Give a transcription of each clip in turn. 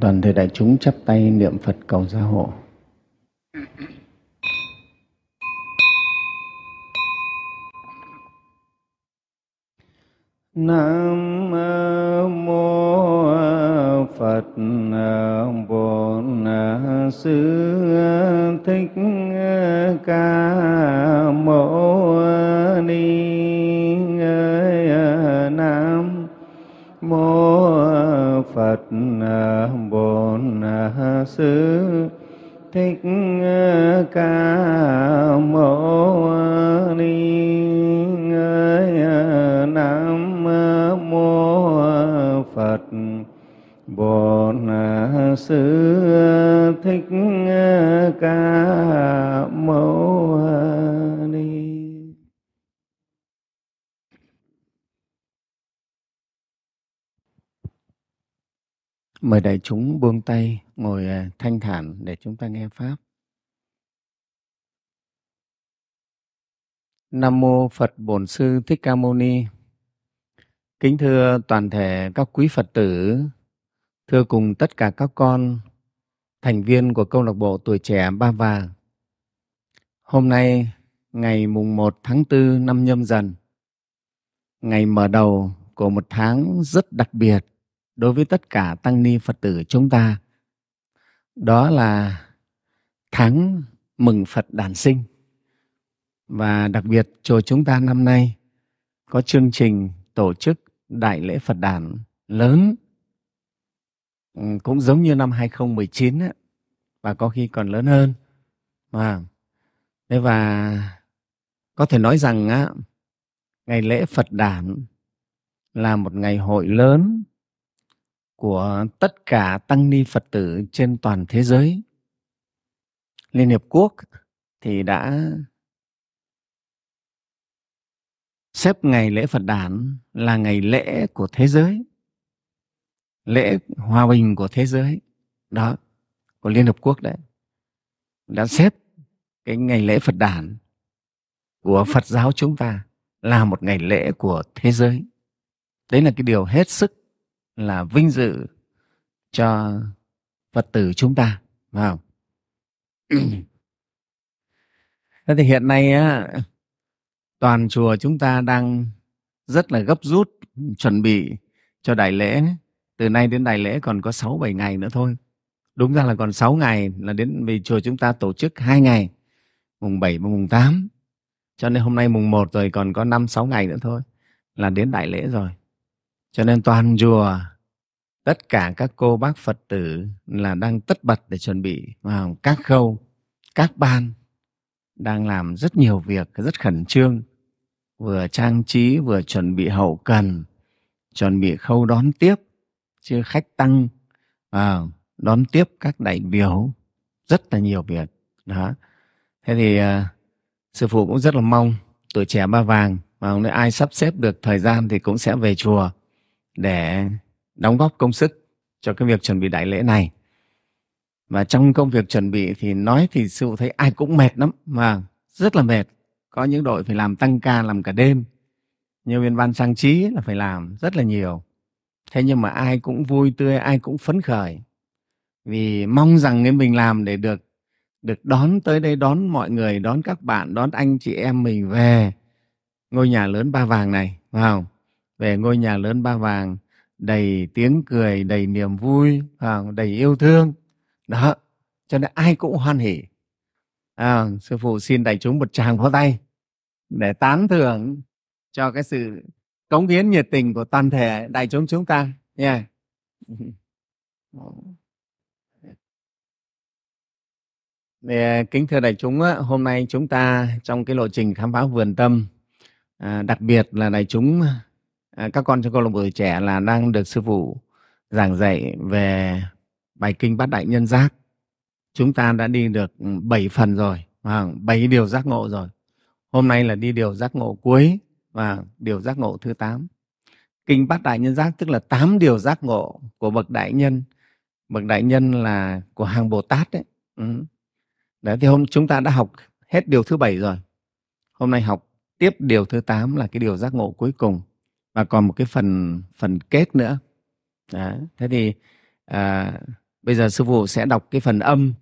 Toàn thể đại chúng chắp tay niệm Phật cầu gia hộ. Nam mô Phật Bổn Sư Thích Ca Mâu Ni Phật à, Bổn à, Sư, Thích à, Ca Mâu Ni Nam mô Phật, Bổn Sư, Thích Ca Mâu Mời đại chúng buông tay, ngồi à, thanh thản để chúng ta nghe Pháp. Nam Mô Phật Bổn Sư Thích Ca Mâu Ni Kính thưa toàn thể các quý Phật tử, thưa cùng tất cả các con, thành viên của câu lạc bộ tuổi trẻ Ba Vàng. Hôm nay, ngày mùng 1 tháng 4 năm nhâm dần, ngày mở đầu của một tháng rất đặc biệt đối với tất cả tăng ni Phật tử chúng ta. Đó là tháng mừng Phật đản sinh. Và đặc biệt chùa chúng ta năm nay có chương trình tổ chức đại lễ Phật đản lớn ừ, cũng giống như năm 2019 ấy, và có khi còn lớn hơn. Và thế và có thể nói rằng á, ngày lễ Phật đản là một ngày hội lớn của tất cả tăng ni Phật tử trên toàn thế giới. Liên Hiệp Quốc thì đã xếp ngày lễ Phật đản là ngày lễ của thế giới, lễ hòa bình của thế giới đó của Liên Hợp Quốc đấy đã xếp cái ngày lễ Phật đản của Phật giáo chúng ta là một ngày lễ của thế giới. Đấy là cái điều hết sức là vinh dự cho Phật tử chúng ta, phải không? Thế thì hiện nay á, toàn chùa chúng ta đang rất là gấp rút chuẩn bị cho đại lễ. Từ nay đến đại lễ còn có 6 7 ngày nữa thôi. Đúng ra là còn 6 ngày là đến vì chùa chúng ta tổ chức 2 ngày, mùng 7 và mùng 8. Cho nên hôm nay mùng 1 rồi còn có 5 6 ngày nữa thôi là đến đại lễ rồi. Cho nên toàn chùa tất cả các cô bác Phật tử là đang tất bật để chuẩn bị vào các khâu, các ban đang làm rất nhiều việc rất khẩn trương. Vừa trang trí vừa chuẩn bị hậu cần chuẩn bị khâu đón tiếp chưa khách tăng à, đón tiếp các đại biểu rất là nhiều việc. Đó. Thế thì à, sư phụ cũng rất là mong tuổi trẻ ba vàng mà nếu ai sắp xếp được thời gian thì cũng sẽ về chùa để đóng góp công sức cho cái việc chuẩn bị đại lễ này. Và trong công việc chuẩn bị thì nói thì sư phụ thấy ai cũng mệt lắm, mà rất là mệt. Có những đội phải làm tăng ca làm cả đêm. Như viên ban trang trí là phải làm rất là nhiều. Thế nhưng mà ai cũng vui tươi, ai cũng phấn khởi. Vì mong rằng cái mình làm để được được đón tới đây, đón mọi người, đón các bạn, đón anh chị em mình về ngôi nhà lớn ba vàng này, phải không? Về ngôi nhà lớn ba vàng đầy tiếng cười đầy niềm vui à, đầy yêu thương. Đó cho nên ai cũng hoan hỉ à, sư phụ xin đại chúng một tràng pháo tay để tán thưởng cho cái sự cống hiến nhiệt tình của toàn thể đại chúng chúng ta. Nha. Yeah. kính thưa đại chúng hôm nay chúng ta trong cái lộ trình khám phá vườn tâm à, đặc biệt là đại chúng à, các con trong câu lạc bộ trẻ là đang được sư phụ giảng dạy về bài kinh bát đại nhân giác. Chúng ta đã đi được ừ, 7 phần rồi và 7 điều giác ngộ rồi. Hôm nay là đi điều giác ngộ cuối và điều giác ngộ thứ 8 kinh bát đại nhân giác tức là 8 điều giác ngộ của bậc đại nhân. Bậc đại nhân là của hàng bồ tát đấy. Ừ. đấy thì hôm chúng ta đã học hết điều thứ bảy rồi. Hôm nay học tiếp điều thứ 8 là cái điều giác ngộ cuối cùng và còn một cái phần phần kết nữa. Đó. thế thì à, bây giờ sư phụ sẽ đọc cái phần âm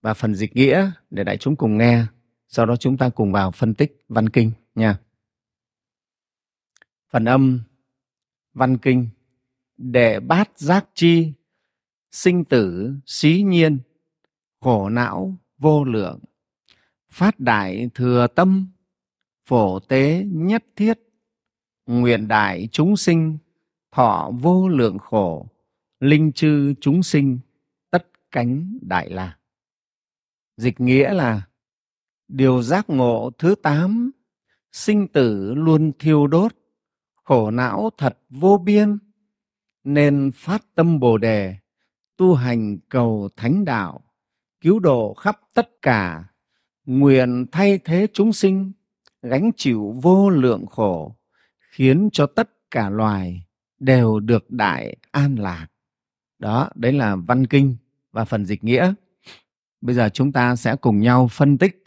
và phần dịch nghĩa để đại chúng cùng nghe. Sau đó chúng ta cùng vào phân tích văn kinh nha. Phần âm văn kinh. Đệ bát giác chi sinh tử xí nhiên khổ não vô lượng. Phát đại thừa tâm phổ tế nhất thiết nguyện đại chúng sinh, thọ vô lượng khổ, linh chư chúng sinh, tất cánh đại la. Dịch nghĩa là điều giác ngộ thứ tám, sinh tử luôn thiêu đốt, khổ não thật vô biên, nên phát tâm bồ đề, tu hành cầu thánh đạo, cứu độ khắp tất cả, nguyện thay thế chúng sinh, gánh chịu vô lượng khổ khiến cho tất cả loài đều được đại an lạc. Đó, đấy là văn kinh và phần dịch nghĩa. Bây giờ chúng ta sẽ cùng nhau phân tích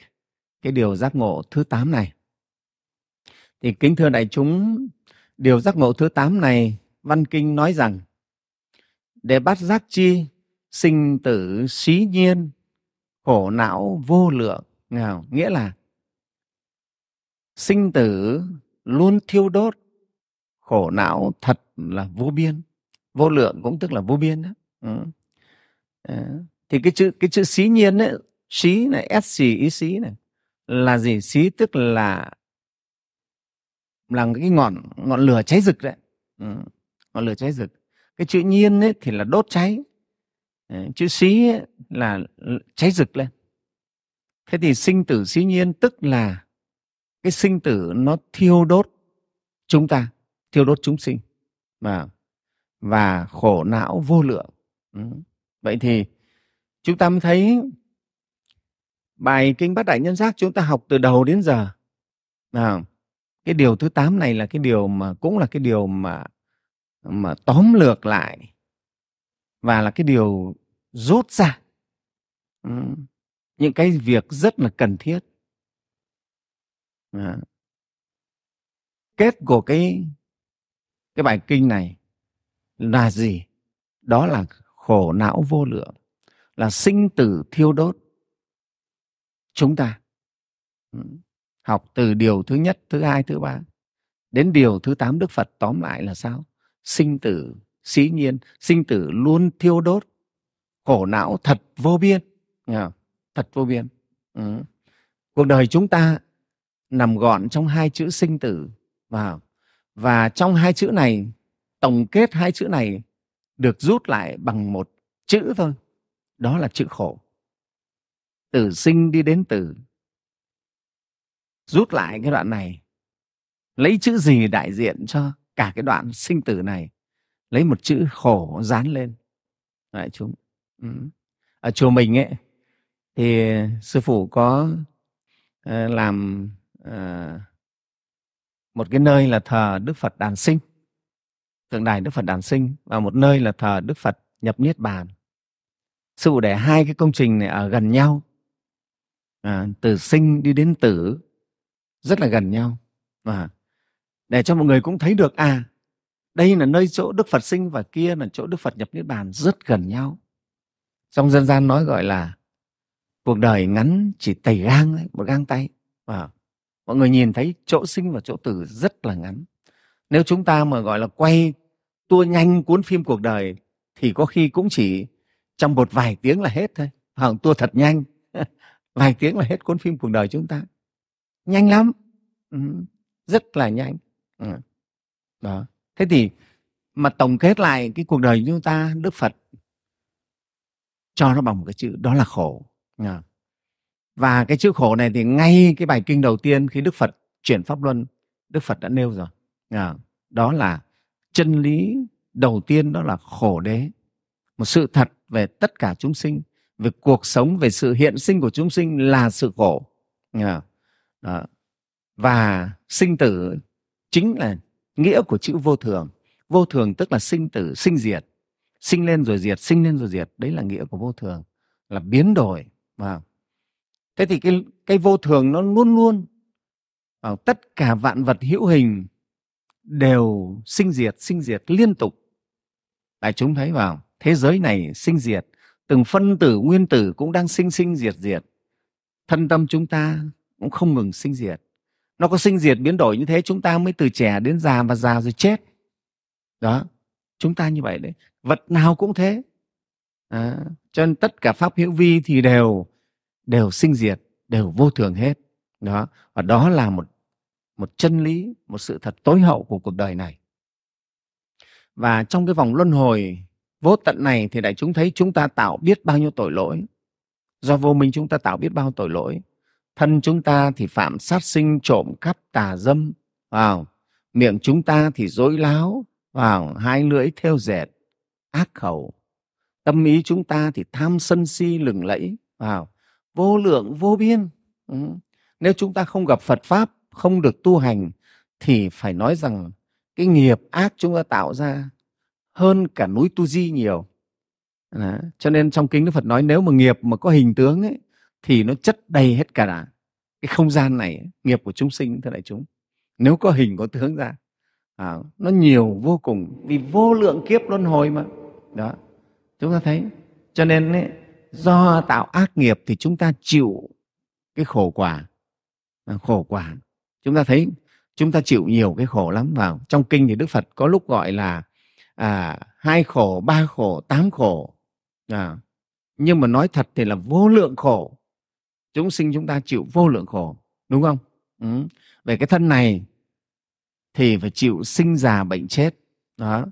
cái điều giác ngộ thứ tám này. Thì kính thưa đại chúng, điều giác ngộ thứ tám này, văn kinh nói rằng để bắt giác chi sinh tử xí nhiên, khổ não vô lượng. Nào, nghĩa là, sinh tử luôn thiêu đốt. Khổ não thật là vô biên vô lượng cũng tức là vô biên đó. Ừ. À, thì cái chữ cái chữ xí nhiên ấy xí này s xì ý xí này là gì? Xí tức là là cái ngọn ngọn lửa cháy rực đấy. Ừ. ngọn lửa cháy rực. Cái chữ nhiên ấy thì là đốt cháy. Ờ, chữ xí ấy là cháy rực lên. Thế thì sinh tử xí nhiên tức là cái sinh tử nó thiêu đốt chúng ta thiêu đốt chúng sinh. Và và khổ não vô lượng. Ừ. vậy thì chúng ta mới thấy bài kinh bát đại nhân giác chúng ta học từ đầu đến giờ. À, cái điều thứ tám này là cái điều mà cũng là cái điều mà mà tóm lược lại và là cái điều rút ra. Ừ, những cái việc rất là cần thiết à. kết của cái cái bài kinh này là gì? Đó là khổ não vô lượng, là sinh tử thiêu đốt. Chúng ta ừ, học từ điều thứ nhất, thứ hai, thứ ba, đến điều thứ tám đức phật tóm lại là sao? Sinh tử xí nhiên, sinh tử luôn thiêu đốt, khổ não thật vô biên. Thật vô biên. Ừ. cuộc đời chúng ta nằm gọn trong hai chữ sinh tử. Và và trong hai chữ này tổng kết hai chữ này được rút lại bằng một chữ thôi. Đó là chữ khổ. Từ sinh đi đến tử. Rút lại cái đoạn này. Lấy chữ gì đại diện cho cả cái đoạn sinh tử này? Lấy một chữ khổ dán lên. Đại chúng. Ừ. ở chùa mình ấy thì sư phụ có uh, làm Ờ, một cái nơi là thờ đức phật đàn sinh tượng đài đức phật đàn sinh và một nơi là thờ đức phật nhập niết bàn. Sư phụ để hai cái công trình này ở gần nhau. À, từ sinh đi đến tử rất là gần nhau. Và để cho mọi người cũng thấy được à đây là nơi chỗ đức phật sinh và kia là chỗ đức phật nhập niết bàn rất gần nhau. Trong dân gian nói gọi là cuộc đời ngắn chỉ tẩy gang đấy, một gang tay. Và mọi người nhìn thấy chỗ sinh và chỗ tử rất là ngắn. Nếu chúng ta mà gọi là quay tua nhanh cuốn phim cuộc đời thì có khi cũng chỉ trong một vài tiếng là hết thôi. Hoặc tua thật nhanh. Vài tiếng là hết cuốn phim cuộc đời chúng ta. Nhanh lắm. Ừ, rất là nhanh. Ừ. đó. Thế thì mà tổng kết lại cái cuộc đời chúng ta đức phật cho nó bằng một cái chữ đó là khổ và cái chữ khổ này thì ngay cái bài kinh đầu tiên khi đức phật chuyển pháp luân, đức phật đã nêu rồi. À, đó là chân lý đầu tiên đó là khổ đế. Một sự thật về tất cả chúng sinh, về cuộc sống, về sự hiện sinh của chúng sinh là sự khổ. À, đó. và sinh tử chính là nghĩa của chữ vô thường. Vô thường tức là sinh tử, sinh diệt. Sinh lên rồi diệt, sinh lên rồi diệt. Đấy là nghĩa của vô thường, là biến đổi. Và thế thì cái cái vô thường nó luôn luôn ở tất cả vạn vật hữu hình đều sinh diệt sinh diệt liên tục. Đại chúng thấy vào thế giới này sinh diệt từng phân tử nguyên tử cũng đang sinh sinh diệt diệt. Thân tâm chúng ta cũng không ngừng sinh diệt. Nó có sinh diệt biến đổi như thế chúng ta mới từ trẻ đến già và già rồi chết. Đó chúng ta như vậy đấy. Vật nào cũng thế. À, cho nên tất cả pháp hữu vi thì đều đều sinh diệt, đều vô thường hết. Đó, và đó là một một chân lý, một sự thật tối hậu của cuộc đời này. Và trong cái vòng luân hồi vô tận này thì đại chúng thấy chúng ta tạo biết bao nhiêu tội lỗi. Do vô minh chúng ta tạo biết bao tội lỗi. Thân chúng ta thì phạm sát sinh, trộm cắp, tà dâm, vào. Miệng chúng ta thì dối láo, vào. Hai lưỡi theo dệt, ác khẩu. Tâm ý chúng ta thì tham sân si, lừng lẫy, vào vô lượng vô biên. Ừ. nếu chúng ta không gặp phật pháp không được tu hành thì phải nói rằng cái nghiệp ác chúng ta tạo ra hơn cả núi tu di nhiều. Đó. cho nên trong kinh đức phật nói nếu mà nghiệp mà có hình tướng ấy, thì nó chất đầy hết cả cái không gian này nghiệp của chúng sinh thưa đại chúng. Nếu có hình có tướng ra à, nó nhiều vô cùng. Vì vô lượng kiếp luân hồi mà. Đó. Chúng ta thấy. Cho nên ấy, do tạo ác nghiệp thì chúng ta chịu cái khổ quả. À, khổ quả. Chúng ta thấy chúng ta chịu nhiều cái khổ lắm. Vào trong kinh thì đức phật có lúc gọi là à, hai khổ ba khổ tám khổ. À, nhưng mà nói thật thì là vô lượng khổ. Chúng sinh chúng ta chịu vô lượng khổ đúng không? Ừ. về cái thân này thì phải chịu sinh già bệnh chết. Đó.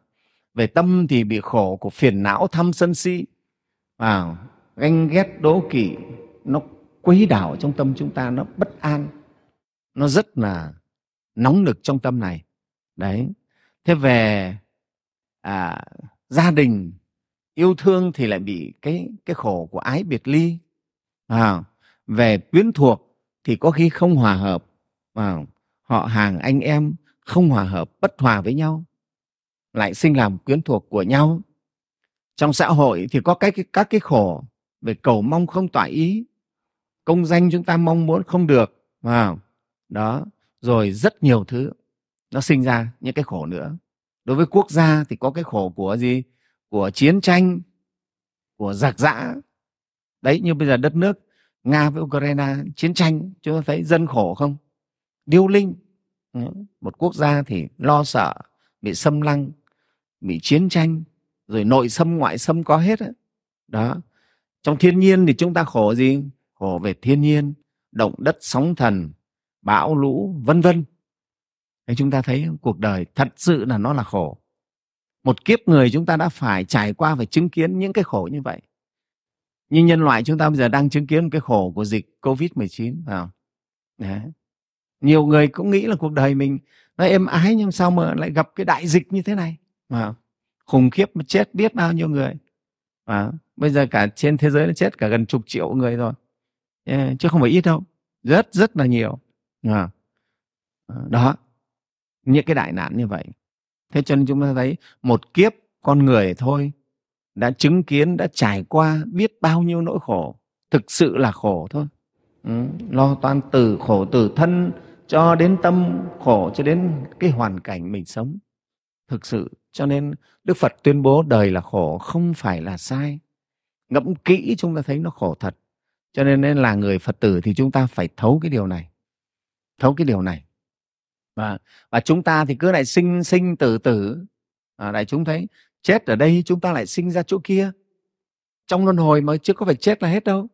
Về tâm thì bị khổ của phiền não tham sân si. À, ganh ghét đố kỵ nó quấy đảo trong tâm chúng ta nó bất an nó rất là nóng nực trong tâm này. Đấy. Thế về à, gia đình yêu thương thì lại bị cái cái khổ của ái biệt ly. À, về quyến thuộc thì có khi không hòa hợp. À, họ hàng anh em không hòa hợp bất hòa với nhau lại sinh làm quyến thuộc của nhau. Trong xã hội thì có cái, các cái khổ về cầu mong không tỏa ý. Công danh chúng ta mong muốn không được à, đó rồi rất nhiều thứ. Nó sinh ra những cái khổ nữa. Đối với quốc gia thì có cái khổ của gì? Của chiến tranh của giặc giã. Đấy như bây giờ đất nước nga với ukraine chiến tranh chúng ta thấy dân khổ không? Điêu linh. Một quốc gia thì lo sợ bị xâm lăng bị chiến tranh rồi nội xâm ngoại xâm có hết đó trong thiên nhiên thì chúng ta khổ gì khổ về thiên nhiên, động đất sóng thần, bão lũ, vân vân Thế chúng ta thấy cuộc đời thật sự là nó là khổ. Một kiếp người chúng ta đã phải trải qua phải chứng kiến những cái khổ như vậy. Nhưng nhân loại chúng ta bây giờ đang chứng kiến một cái khổ của dịch Covid-19. vào? Đấy. Nhiều người cũng nghĩ là cuộc đời mình nó êm ái nhưng sao mà lại gặp cái đại dịch như thế này. mà? Khủng khiếp mà chết biết bao nhiêu người. À, bây giờ cả trên thế giới nó chết cả gần chục triệu người rồi. Chứ không phải ít đâu. Rất rất là nhiều. À. Đó những cái đại nạn như vậy thế cho nên chúng ta thấy một kiếp con người thôi đã chứng kiến đã trải qua biết bao nhiêu nỗi khổ thực sự là khổ thôi ừ, lo toan từ khổ từ thân cho đến tâm khổ cho đến cái hoàn cảnh mình sống thực sự cho nên đức phật tuyên bố đời là khổ không phải là sai. Ngẫm kỹ chúng ta thấy nó khổ thật. Cho nên, nên là người phật tử thì chúng ta phải thấu cái điều này. Thấu cái điều này. Và và chúng ta thì cứ lại sinh sinh tử tử. À, đại chúng thấy chết ở đây chúng ta lại sinh ra chỗ kia. Trong luân hồi mà chưa có phải chết là hết đâu.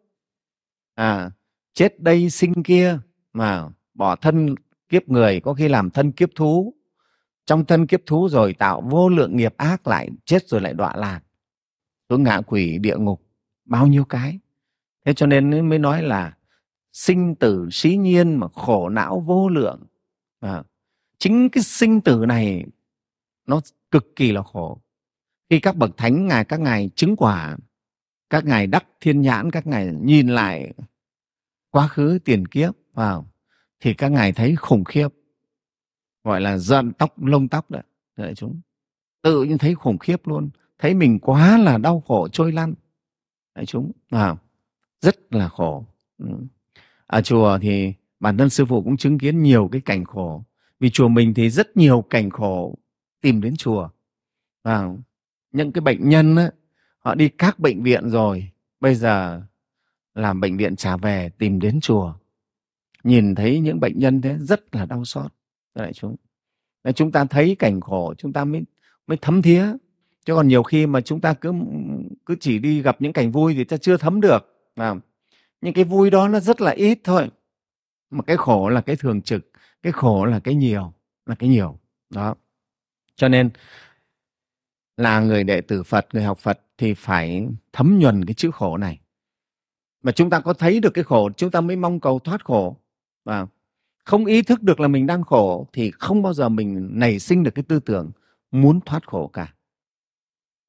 À chết đây sinh kia mà bỏ thân kiếp người có khi làm thân kiếp thú trong thân kiếp thú rồi tạo vô lượng nghiệp ác lại chết rồi lại đọa lạc. Xuống ngạ quỷ địa ngục bao nhiêu cái. Thế cho nên mới nói là sinh tử xí nhiên mà khổ não vô lượng. À, chính cái sinh tử này nó cực kỳ là khổ. Khi các bậc thánh ngài các ngài chứng quả các ngài đắc thiên nhãn các ngài nhìn lại quá khứ tiền kiếp vào thì các ngài thấy khủng khiếp gọi là giận tóc lông tóc đấy. Đại chúng tự nhiên thấy khủng khiếp luôn. Thấy mình quá là đau khổ trôi lăn. Đại chúng à rất là khổ. Ừ. Ở chùa thì bản thân sư phụ cũng chứng kiến nhiều cái cảnh khổ. Vì chùa mình thì rất nhiều cảnh khổ tìm đến chùa. Và những cái bệnh nhân á, họ đi các bệnh viện rồi bây giờ làm bệnh viện trả về tìm đến chùa. Nhìn thấy những bệnh nhân thế rất là đau xót đại chúng chúng ta thấy cảnh khổ chúng ta mới mới thấm thía. Chứ còn nhiều khi mà chúng ta cứ cứ chỉ đi gặp những cảnh vui thì ta chưa thấm được à, nhưng cái vui đó nó rất là ít thôi. Mà cái khổ là cái thường trực cái khổ là cái nhiều là cái nhiều. Đó. Cho nên là người đệ tử phật người học phật thì phải thấm nhuần cái chữ khổ này. Mà chúng ta có thấy được cái khổ chúng ta mới mong cầu thoát khổ và không ý thức được là mình đang khổ thì không bao giờ mình nảy sinh được cái tư tưởng muốn thoát khổ cả.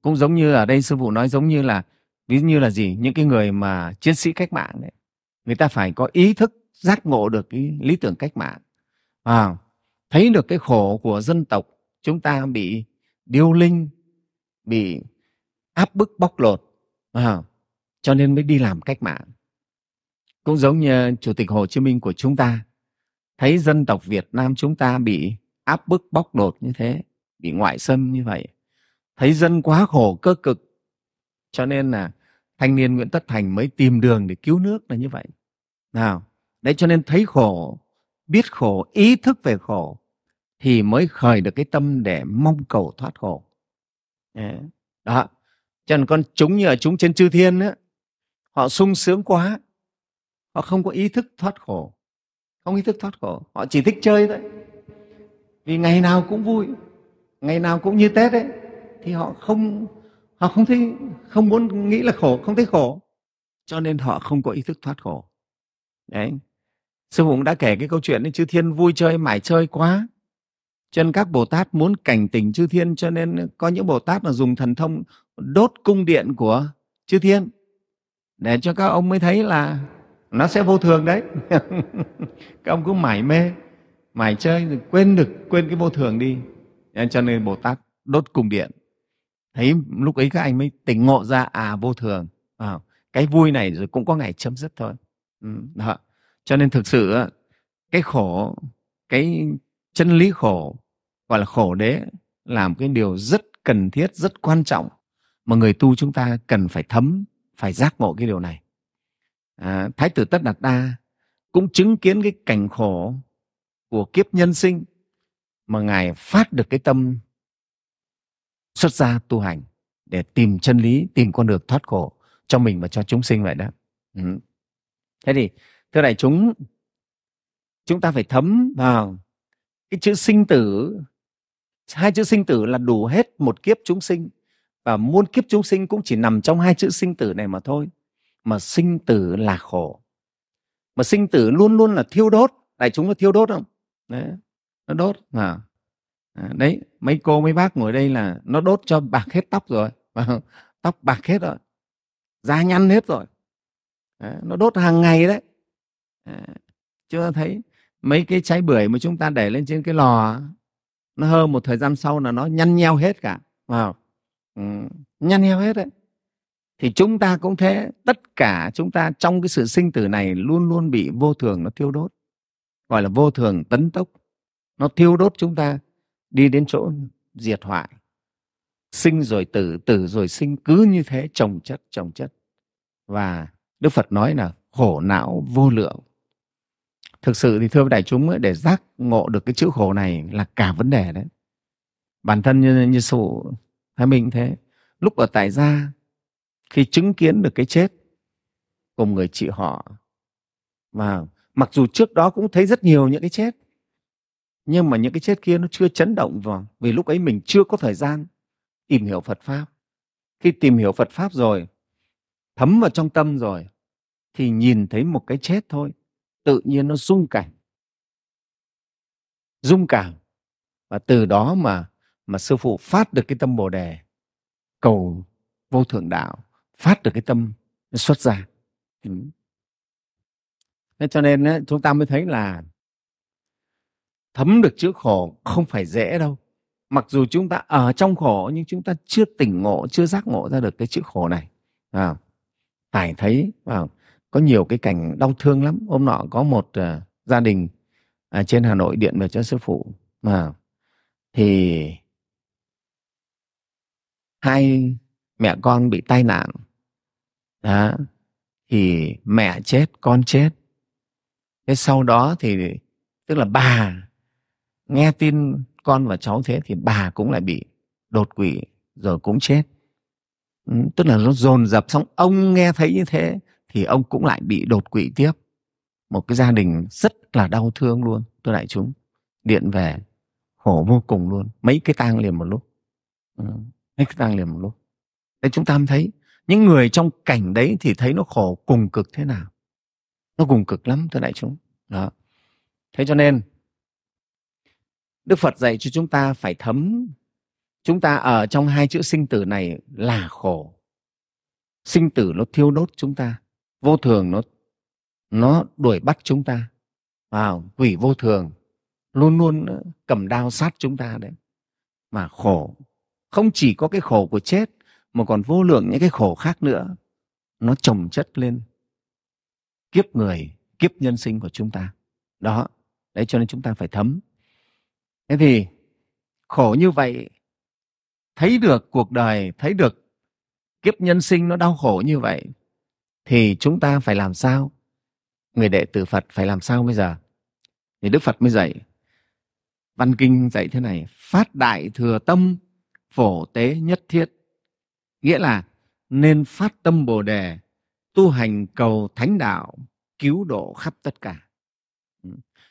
Cũng giống như ở đây sư phụ nói giống như là ví như là gì? Những cái người mà chiến sĩ cách mạng đấy người ta phải có ý thức giác ngộ được cái lý tưởng cách mạng. À, thấy được cái khổ của dân tộc chúng ta bị điêu linh bị áp bức bóc lột à, cho nên mới đi làm cách mạng. Cũng giống như chủ tịch hồ chí minh của chúng ta thấy dân tộc việt nam chúng ta bị áp bức bóc lột như thế, bị ngoại xâm như vậy. Thấy dân quá khổ cơ cực. Cho nên là thanh niên nguyễn tất thành mới tìm đường để cứu nước là như vậy. Nào, đấy cho nên thấy khổ, biết khổ, ý thức về khổ thì mới khởi được cái tâm để mong cầu thoát khổ. Đó, cho nên con chúng như ở chúng trên chư thiên á, họ sung sướng quá, họ không có ý thức thoát khổ không ý thức thoát khổ. Họ chỉ thích chơi thôi. Vì ngày nào cũng vui, ngày nào cũng như tết ấy, thì họ không họ không thấy, không muốn nghĩ là khổ, không thấy khổ. Cho nên họ không có ý thức thoát khổ. Đấy. Sư phụ cũng đã kể cái câu chuyện đấy, chư thiên vui chơi mải chơi quá. Cho nên các bồ tát muốn cảnh tỉnh chư thiên, cho nên có những bồ tát là dùng thần thông đốt cung điện của chư thiên. Để cho các ông mới thấy là nó sẽ vô thường đấy. Các ông cứ mải mê mải chơi rồi quên được quên cái vô thường đi. Cho nên bồ tát đốt cùng điện. Thấy lúc ấy các anh mới tỉnh ngộ ra à vô thường. À, cái vui này rồi cũng có ngày chấm dứt thôi. Ừ, đó. cho nên thực sự cái khổ cái chân lý khổ gọi là khổ đế là một cái điều rất cần thiết rất quan trọng mà người tu chúng ta cần phải thấm phải giác ngộ cái điều này à, thái tử tất đạt đa cũng chứng kiến cái cảnh khổ của kiếp nhân sinh mà ngài phát được cái tâm xuất gia tu hành để tìm chân lý tìm con đường thoát khổ cho mình và cho chúng sinh vậy đó. Ừ. thế thì thưa đại chúng chúng ta phải thấm vào cái chữ sinh tử. Hai chữ sinh tử là đủ hết một kiếp chúng sinh và muôn kiếp chúng sinh cũng chỉ nằm trong hai chữ sinh tử này mà thôi mà sinh tử là khổ. Mà sinh tử luôn luôn là thiêu đốt. Đại chúng có thiêu đốt không? Đấy nó đốt à. đấy mấy cô mấy bác ngồi đây là nó đốt cho bạc hết tóc rồi. Tóc bạc hết rồi. Da nhăn hết rồi. Đấy, nó đốt hàng ngày đấy. À, chưa thấy mấy cái trái bưởi mà chúng ta để lên trên cái lò nó hơn một thời gian sau là nó nhăn nheo hết cả. Vào ừ, nhăn nheo hết đấy thì chúng ta cũng thế tất cả chúng ta trong cái sự sinh tử này luôn luôn bị vô thường nó thiêu đốt. Gọi là vô thường tấn tốc. Nó thiêu đốt chúng ta đi đến chỗ diệt hoại. Sinh rồi tử tử rồi sinh cứ như thế trồng chất trồng chất. Và đức phật nói là khổ não vô lượng. Thực sự thì thưa đại chúng ấy, để giác ngộ được cái chữ khổ này là cả vấn đề đấy. Bản thân như, như sụ thái minh thế. Lúc ở tại gia khi chứng kiến được cái chết của người chị họ. Và mặc dù trước đó cũng thấy rất nhiều những cái chết, nhưng mà những cái chết kia nó chưa chấn động vào, vì lúc ấy mình chưa có thời gian tìm hiểu Phật pháp. Khi tìm hiểu Phật pháp rồi, thấm vào trong tâm rồi, thì nhìn thấy một cái chết thôi, tự nhiên nó rung cảnh. Rung cảm. Và từ đó mà mà sư phụ phát được cái tâm bồ đề, cầu vô thượng đạo phát được cái tâm nó xuất ra. Ừ. Thế cho nên chúng ta mới thấy là thấm được chữ khổ không phải dễ đâu. Mặc dù chúng ta ở trong khổ nhưng chúng ta chưa tỉnh ngộ chưa giác ngộ ra được cái chữ khổ này. À, phải thấy à, có nhiều cái cảnh đau thương lắm. Hôm nọ có một uh, gia đình uh, trên hà nội điện về cho sư phụ mà thì hai mẹ con bị tai nạn đó. Thì mẹ chết con chết. Thế sau đó thì tức là bà nghe tin con và cháu thế thì bà cũng lại bị đột quỵ rồi cũng chết. Ừ, tức là nó dồn dập xong ông nghe thấy như thế thì ông cũng lại bị đột quỵ tiếp. Một cái gia đình rất là đau thương luôn tôi đại chúng. Điện về khổ vô cùng luôn. Mấy cái tang liền một lúc. Ừ, mấy cái tang liền một lúc. Đấy chúng ta thấy những người trong cảnh đấy thì thấy nó khổ, cùng cực thế nào? Nó cùng cực lắm, thưa đại chúng. Đó. Thế cho nên, đức phật dạy cho chúng ta phải thấm. Chúng ta ở trong hai chữ sinh tử này là khổ. Sinh tử nó thiêu đốt chúng ta, vô thường nó nó đuổi bắt chúng ta. Vào, quỷ vô thường luôn luôn cầm đao sát chúng ta đấy. Mà khổ, không chỉ có cái khổ của chết mà còn vô lượng những cái khổ khác nữa, nó chồng chất lên, kiếp người, kiếp nhân sinh của chúng ta. Đó, đấy cho nên chúng ta phải thấm. Thế thì, khổ như vậy, thấy được cuộc đời, thấy được kiếp nhân sinh nó đau khổ như vậy, thì chúng ta phải làm sao? Người đệ tử phật phải làm sao bây giờ? Thì đức phật mới dạy, văn kinh dạy thế này, phát đại thừa tâm, phổ tế nhất thiết nghĩa là nên phát tâm bồ đề tu hành cầu thánh đạo cứu độ khắp tất cả.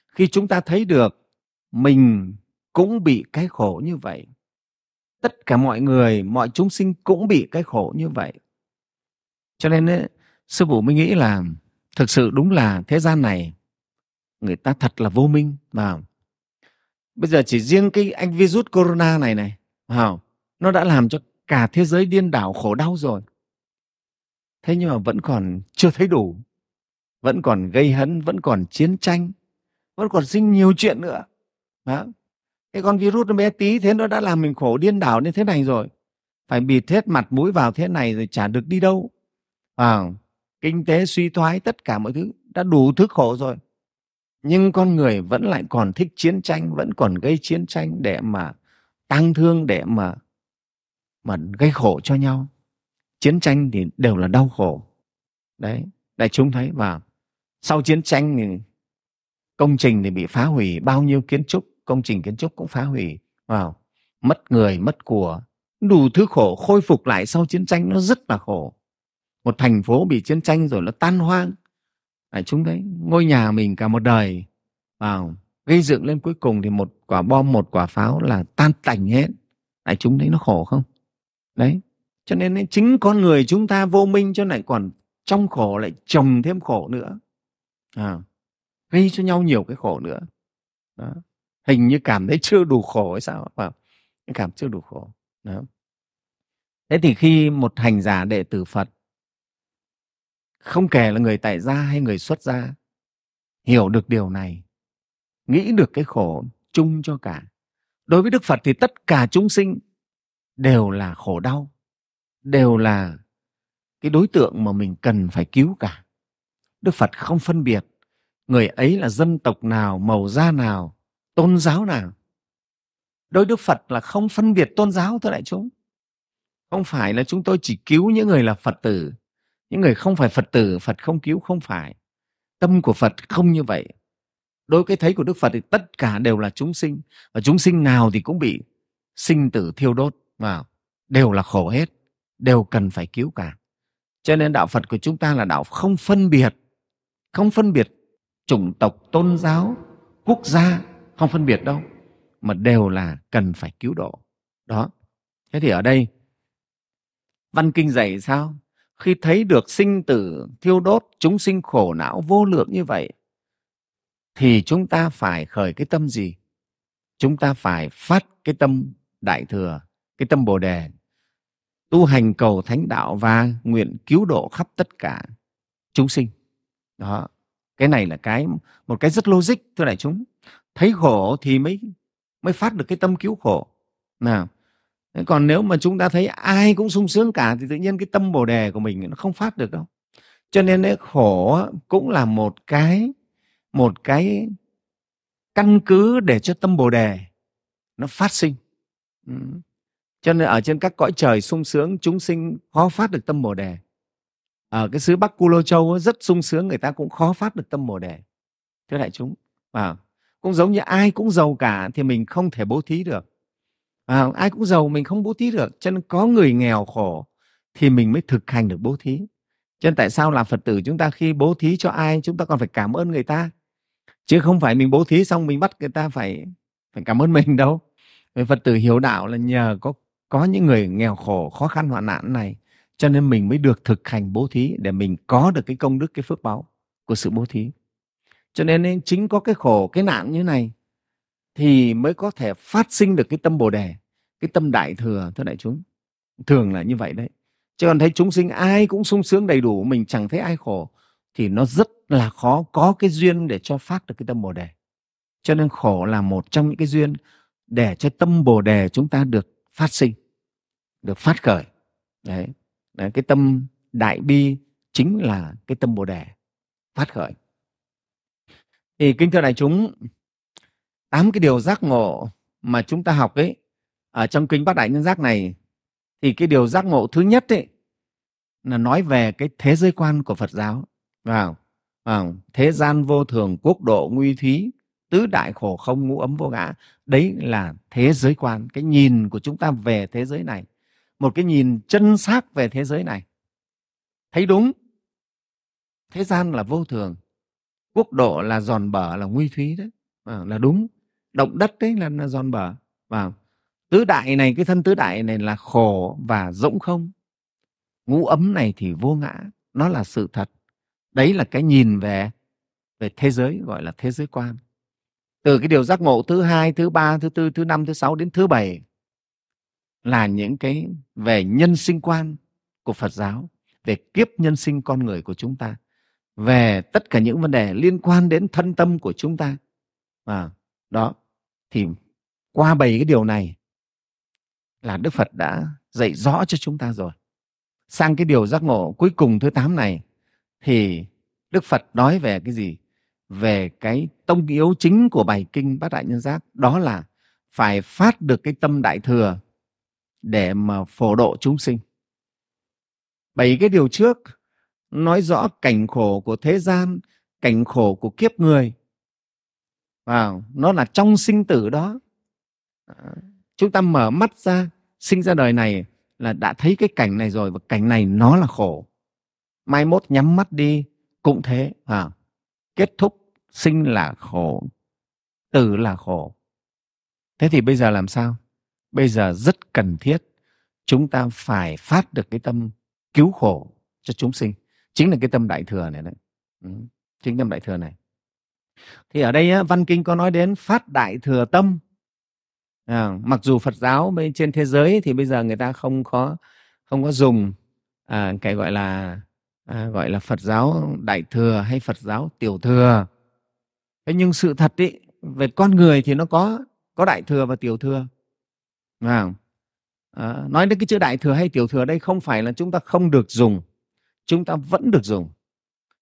Khi chúng ta thấy được mình cũng bị cái khổ như vậy tất cả mọi người mọi chúng sinh cũng bị cái khổ như vậy. Cho nên ấy, sư phụ mới nghĩ là thực sự đúng là thế gian này người ta thật là vô minh mà bây giờ chỉ riêng cái anh virus corona này này vào nó đã làm cho cả thế giới điên đảo khổ đau rồi. Thế nhưng mà vẫn còn chưa thấy đủ vẫn còn gây hấn vẫn còn chiến tranh vẫn còn sinh nhiều chuyện nữa. Đó. cái con virus nó bé tí thế nó đã làm mình khổ điên đảo như thế này rồi. Phải bịt hết mặt mũi vào thế này rồi chả được đi đâu. À, kinh tế suy thoái tất cả mọi thứ đã đủ thứ khổ rồi. Nhưng con người vẫn lại còn thích chiến tranh vẫn còn gây chiến tranh để mà tăng thương để mà mà gây khổ cho nhau. Chiến tranh thì đều là đau khổ. Đấy, đại chúng thấy, và sau chiến tranh thì công trình thì bị phá hủy, bao nhiêu kiến trúc, công trình kiến trúc cũng phá hủy, vào, mất người, mất của. Đủ thứ khổ khôi phục lại sau chiến tranh nó rất là khổ. Một thành phố bị chiến tranh rồi nó tan hoang. Đại chúng thấy, ngôi nhà mình cả một đời, vào, gây dựng lên cuối cùng thì một quả bom, một quả pháo là tan tành hết. Đại chúng thấy nó khổ không? Đấy cho nên chính con người chúng ta vô minh cho lại còn trong khổ lại trồng thêm khổ nữa à, gây cho nhau nhiều cái khổ nữa đó. hình như cảm thấy chưa đủ khổ hay sao phải vâng, cảm chưa đủ khổ đó. thế thì khi một hành giả đệ tử phật không kể là người tại gia hay người xuất gia hiểu được điều này nghĩ được cái khổ chung cho cả đối với đức phật thì tất cả chúng sinh đều là khổ đau, đều là cái đối tượng mà mình cần phải cứu cả. Đức phật không phân biệt người ấy là dân tộc nào, màu da nào, tôn giáo nào. Đối đức phật là không phân biệt tôn giáo thưa đại chúng. Không phải là chúng tôi chỉ cứu những người là phật tử. Những người không phải phật tử, phật không cứu không phải. Tâm của phật không như vậy. Đối cái thấy của đức phật thì tất cả đều là chúng sinh, và chúng sinh nào thì cũng bị sinh tử thiêu đốt vào đều là khổ hết, đều cần phải cứu cả. Cho nên đạo phật của chúng ta là đạo không phân biệt, không phân biệt chủng tộc, tôn giáo, quốc gia, không phân biệt đâu, mà đều là cần phải cứu độ. Đó. Thế thì ở đây, văn kinh dạy sao? Khi thấy được sinh tử, thiêu đốt, chúng sinh khổ não vô lượng như vậy, thì chúng ta phải khởi cái tâm gì? Chúng ta phải phát cái tâm đại thừa cái tâm bồ đề, tu hành cầu thánh đạo và nguyện cứu độ khắp tất cả chúng sinh. Đó, cái này là cái, một cái rất logic, thưa đại chúng. Thấy khổ thì mới mới phát được cái tâm cứu khổ. Nào còn nếu mà chúng ta thấy ai cũng sung sướng cả thì tự nhiên cái tâm bồ đề của mình nó không phát được đâu. Cho nên đấy khổ cũng là một cái một cái căn cứ để cho tâm bồ đề nó phát sinh cho nên ở trên các cõi trời sung sướng chúng sinh khó phát được tâm bồ đề. Ở cái xứ bắc cu lô châu rất sung sướng người ta cũng khó phát được tâm bồ đề. Thưa đại chúng à, cũng giống như ai cũng giàu cả thì mình không thể bố thí được. À, ai cũng giàu mình không bố thí được cho nên có người nghèo khổ thì mình mới thực hành được bố thí. Cho nên tại sao làm phật tử chúng ta khi bố thí cho ai chúng ta còn phải cảm ơn người ta? Chứ không phải mình bố thí xong mình bắt người ta phải phải cảm ơn mình đâu. Phật tử hiểu đạo là nhờ có có những người nghèo khổ, khó khăn, hoạn nạn này, cho nên mình mới được thực hành bố thí để mình có được cái công đức, cái phước báo của sự bố thí. Cho nên chính có cái khổ, cái nạn như này thì mới có thể phát sinh được cái tâm bồ đề, cái tâm đại thừa, thưa đại chúng. Thường là như vậy đấy. Chứ còn thấy chúng sinh ai cũng sung sướng đầy đủ, mình chẳng thấy ai khổ, thì nó rất là khó có cái duyên để cho phát được cái tâm bồ đề. Cho nên khổ là một trong những cái duyên để cho tâm bồ đề chúng ta được phát sinh được phát khởi. Đấy, đấy cái tâm đại bi chính là cái tâm bồ đề phát khởi. Thì kính thưa đại chúng tám cái điều giác ngộ mà chúng ta học ấy ở trong kinh bát đại nhân giác này thì cái điều giác ngộ thứ nhất ấy là nói về cái thế giới quan của Phật giáo. Vào vào thế gian vô thường quốc độ nguy thúy tứ đại khổ không ngũ ấm vô ngã đấy là thế giới quan cái nhìn của chúng ta về thế giới này. Một cái nhìn chân xác về thế giới này. Thấy đúng. Thế gian là vô thường. Quốc độ là giòn bở là nguy thúy đấy. À, là đúng. Động đất đấy là, là giòn bở. Và tứ đại này cái thân tứ đại này là khổ và rỗng không. Ngũ ấm này thì vô ngã. Nó là sự thật. Đấy là cái nhìn về về thế giới gọi là thế giới quan từ cái điều giác ngộ thứ hai thứ ba thứ tư thứ năm thứ sáu đến thứ bảy là những cái về nhân sinh quan của phật giáo về kiếp nhân sinh con người của chúng ta về tất cả những vấn đề liên quan đến thân tâm của chúng ta. À, đó thì qua bảy cái điều này là đức phật đã dạy rõ cho chúng ta rồi. Sang cái điều giác ngộ cuối cùng thứ tám này thì đức phật nói về cái gì? Về cái tông yếu chính của bài kinh bát đại nhân giác đó là phải phát được cái tâm đại thừa để mà phổ độ chúng sinh. Bảy cái điều trước nói rõ cảnh khổ của thế gian cảnh khổ của kiếp người. Vào nó là trong sinh tử đó. À, chúng ta mở mắt ra sinh ra đời này là đã thấy cái cảnh này rồi và cảnh này nó là khổ. Mai mốt nhắm mắt đi cũng thế à, kết thúc sinh là khổ tử là khổ. Thế thì bây giờ làm sao? Bây giờ rất cần thiết chúng ta phải phát được cái tâm cứu khổ cho chúng sinh. Chính là cái tâm đại thừa này đấy. Ừ, chính tâm đại thừa này. Thì ở đây văn kinh có nói đến phát đại thừa tâm. À, mặc dù phật giáo bên trên thế giới thì bây giờ người ta không có không có dùng à, cái gọi là à, gọi là phật giáo đại thừa hay phật giáo tiểu thừa. Thế nhưng sự thật ý, về con người thì nó có có đại thừa và tiểu thừa. À, à, nói đến cái chữ đại thừa hay tiểu thừa đây không phải là chúng ta không được dùng chúng ta vẫn được dùng.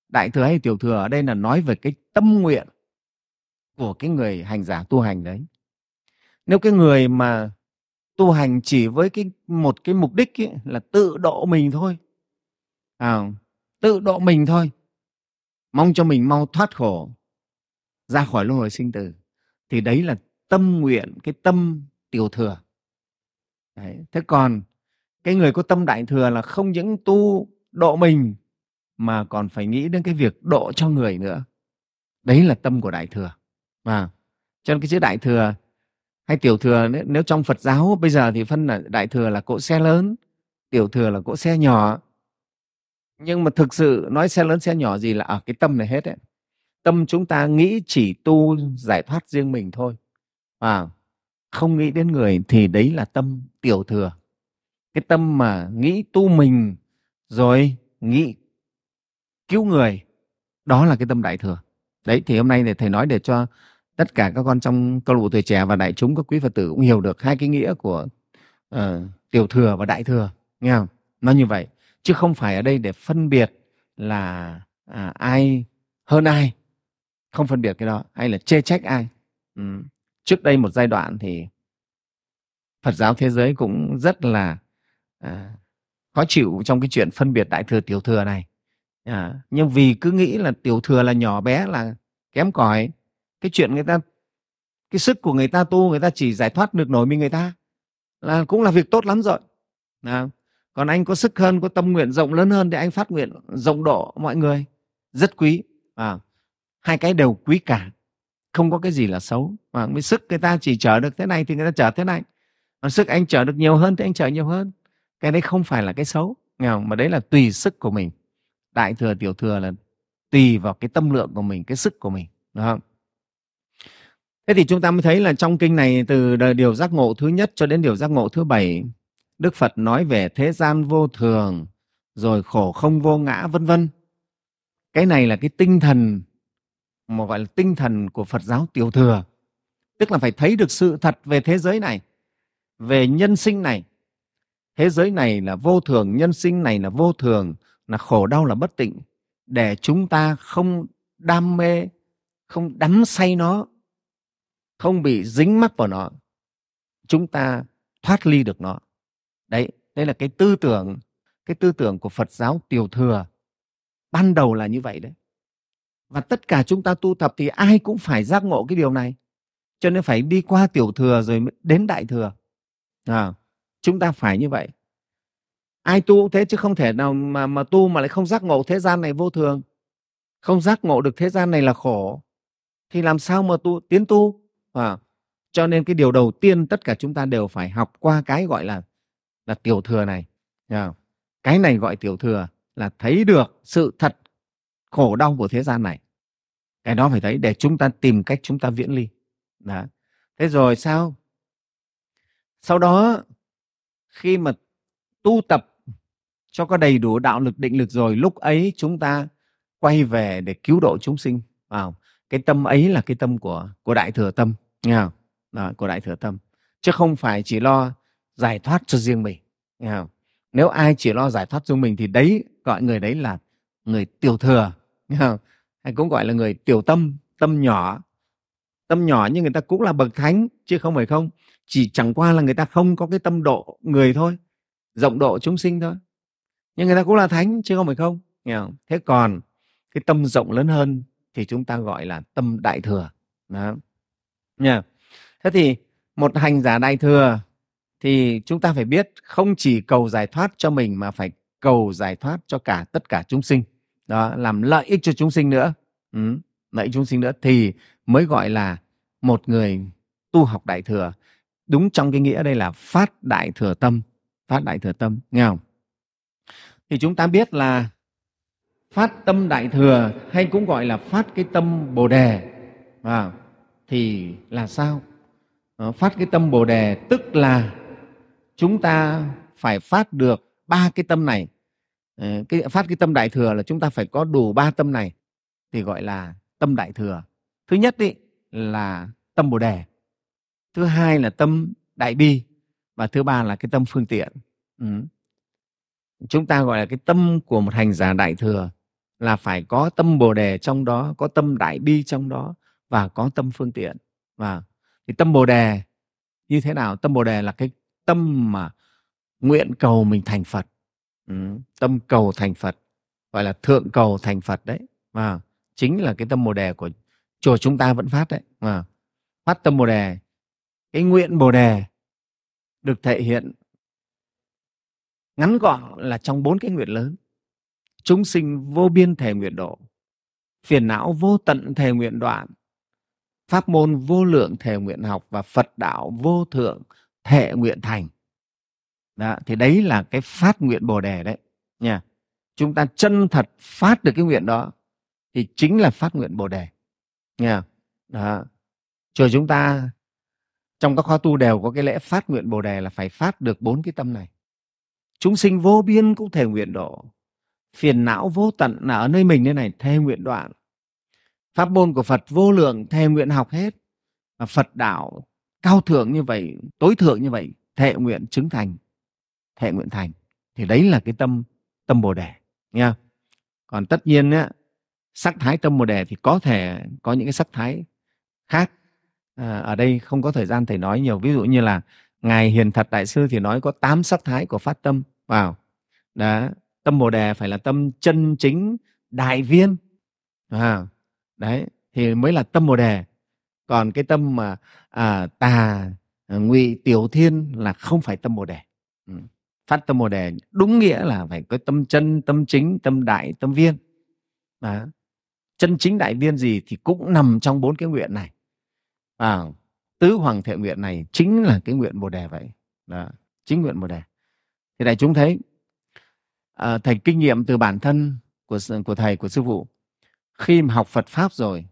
Đại thừa hay tiểu thừa ở đây là nói về cái tâm nguyện của cái người hành giả tu hành đấy. Nếu cái người mà tu hành chỉ với cái một cái mục đích ấy, là tự độ mình thôi. À, tự độ mình thôi. Mong cho mình mau thoát khổ, ra khỏi luân hồi sinh tử. Thì đấy là tâm nguyện, cái tâm tiểu thừa. Đấy. thế còn cái người có tâm đại thừa là không những tu độ mình, mà còn phải nghĩ đến cái việc độ cho người nữa. Đấy là tâm của đại thừa. Và cho nên cái chữ đại thừa hay tiểu thừa, nếu trong phật giáo bây giờ thì phân là đại thừa là cỗ xe lớn, tiểu thừa là cỗ xe nhỏ nhưng mà thực sự nói xe lớn xe nhỏ gì là ở cái tâm này hết đấy. Tâm chúng ta nghĩ chỉ tu giải thoát riêng mình thôi. À, không nghĩ đến người thì đấy là tâm tiểu thừa. Cái tâm mà nghĩ tu mình rồi nghĩ cứu người đó là cái tâm đại thừa. Đấy thì hôm nay để thầy nói để cho tất cả các con trong câu lạc bộ tuổi trẻ và đại chúng các quý phật tử cũng hiểu được hai cái nghĩa của uh, tiểu thừa và đại thừa nghe không? Nó như vậy chứ không phải ở đây để phân biệt là à, ai hơn ai. Không phân biệt cái đó hay là chê trách ai. Ừ. trước đây một giai đoạn thì phật giáo thế giới cũng rất là à, khó chịu trong cái chuyện phân biệt đại thừa tiểu thừa này. À, nhưng vì cứ nghĩ là tiểu thừa là nhỏ bé là kém cỏi cái chuyện người ta cái sức của người ta tu người ta chỉ giải thoát được nổi mình người ta là cũng là việc tốt lắm rồi. À, còn anh có sức hơn có tâm nguyện rộng lớn hơn thì anh phát nguyện rộng độ mọi người. Rất quý. À, hai cái đều quý cả. Không có cái gì là xấu. Mà với sức người ta chỉ chở được thế này thì người ta chở thế này. Còn sức anh chở được nhiều hơn thì anh chở nhiều hơn. Cái đấy không phải là cái xấu. Nghe không? mà đấy là tùy sức của mình. Đại thừa tiểu thừa là tùy vào cái tâm lượng của mình cái sức của mình. Đúng không? Thế thì chúng ta mới thấy là trong kinh này từ điều giác ngộ thứ nhất cho đến điều giác ngộ thứ bảy đức phật nói về thế gian vô thường, rồi khổ không vô ngã, vân vân. Cái này là cái tinh thần, mà gọi là tinh thần của phật giáo tiểu thừa. Tức là phải thấy được sự thật về thế giới này, về nhân sinh này. Thế giới này là vô thường, nhân sinh này là vô thường, là khổ đau là bất tịnh. Để chúng ta không đam mê, không đắm say nó, không bị dính mắc vào nó, chúng ta thoát ly được nó đấy đây là cái tư tưởng cái tư tưởng của phật giáo tiểu thừa. Ban đầu là như vậy đấy. Và tất cả chúng ta tu tập thì ai cũng phải giác ngộ cái điều này. Cho nên phải đi qua tiểu thừa rồi đến đại thừa. À, chúng ta phải như vậy. Ai tu cũng thế chứ không thể nào mà mà tu mà lại không giác ngộ thế gian này vô thường. Không giác ngộ được thế gian này là khổ. Thì làm sao mà tu tiến tu? À, cho nên cái điều đầu tiên tất cả chúng ta đều phải học qua cái gọi là là tiểu thừa này. Cái này gọi tiểu thừa là thấy được sự thật khổ đau của thế gian này. Cái đó phải thấy để chúng ta tìm cách chúng ta viễn ly. Đó. thế rồi sao? Sau đó khi mà tu tập cho có đầy đủ đạo lực định lực rồi lúc ấy chúng ta quay về để cứu độ chúng sinh. Vào. Cái tâm ấy là cái tâm của của đại thừa tâm. Nghe không? Đó, của đại thừa tâm. Chứ không phải chỉ lo giải thoát cho riêng mình, nghe không? nếu ai chỉ lo giải thoát cho mình thì đấy, gọi người đấy là người tiểu thừa, nghe không? hay cũng gọi là người tiểu tâm tâm nhỏ tâm nhỏ nhưng người ta cũng là bậc thánh, chứ không phải không chỉ chẳng qua là người ta không có cái tâm độ người thôi, rộng độ chúng sinh thôi nhưng người ta cũng là thánh, chứ không phải không nghe không? thế còn cái tâm rộng lớn hơn thì chúng ta gọi là tâm đại thừa đó nha thế thì một hành giả đại thừa thì chúng ta phải biết không chỉ cầu giải thoát cho mình mà phải cầu giải thoát cho cả tất cả chúng sinh. Đó làm lợi ích cho chúng sinh nữa. Ừ, lợi ích chúng sinh nữa thì mới gọi là một người tu học đại thừa. Đúng trong cái nghĩa đây là phát đại thừa tâm phát đại thừa tâm nghe không? Thì chúng ta biết là phát tâm đại thừa hay cũng gọi là phát cái tâm bồ đề. À, thì là sao? Ờ, phát cái tâm bồ đề tức là chúng ta phải phát được ba cái tâm này. Ờ, cái phát cái tâm đại thừa là chúng ta phải có đủ ba tâm này thì gọi là tâm đại thừa. Thứ nhất ý, là tâm bồ đề. Thứ hai là tâm đại bi và thứ ba là cái tâm phương tiện. Ừ. chúng ta gọi là cái tâm của một hành giả đại thừa là phải có tâm bồ đề trong đó có tâm đại bi trong đó và có tâm phương tiện. Và thì tâm bồ đề như thế nào? Tâm bồ đề là cái tâm mà nguyện cầu mình thành phật. Ừ. tâm cầu thành phật gọi là thượng cầu thành phật đấy. Mà chính là cái tâm bồ đề của chùa chúng ta vẫn phát đấy. À, phát tâm bồ đề cái nguyện bồ đề được thể hiện ngắn gọn là trong bốn cái nguyện lớn. Chúng sinh vô biên thể nguyện độ phiền não vô tận thể nguyện đoạn pháp môn vô lượng thể nguyện học và phật đạo vô thượng thệ nguyện thành. Đó, thì đấy là cái phát nguyện bồ đề đấy nha. Chúng ta chân thật phát được cái nguyện đó thì chính là phát nguyện bồ đề nha. Đó. chùa chúng ta trong các khóa tu đều có cái lễ phát nguyện bồ đề là phải phát được bốn cái tâm này. Chúng sinh vô biên cũng thể nguyện độ phiền não vô tận là ở nơi mình đây này thề nguyện đoạn. Pháp môn của phật vô lượng thề nguyện học hết. Và phật đạo cao thượng như vậy tối thượng như vậy thệ nguyện chứng thành thệ nguyện thành. Thì đấy là cái tâm tâm bồ đề nha còn tất nhiên á, sắc thái tâm bồ đề thì có thể có những cái sắc thái khác. À, ở đây không có thời gian thầy nói nhiều. Ví dụ như là ngài hiền thật đại sư thì nói có tám sắc thái của phát tâm. Vào. Đó tâm bồ đề phải là tâm chân chính đại viên. À, đấy thì mới là tâm bồ đề còn cái tâm mà à, tà à, ngụy tiểu thiên là không phải tâm bồ đề. Ừ. Phát tâm bồ đề đúng nghĩa là phải có tâm chân tâm chính tâm đại tâm viên. Đó. chân chính đại viên gì thì cũng nằm trong bốn cái nguyện này. À, tứ hoàng thệ nguyện này chính là cái nguyện bồ đề vậy. Đó. chính nguyện bồ đề. Thì đại chúng thấy à, thầy kinh nghiệm từ bản thân của của thầy của sư phụ. Khi mà học Phật pháp rồi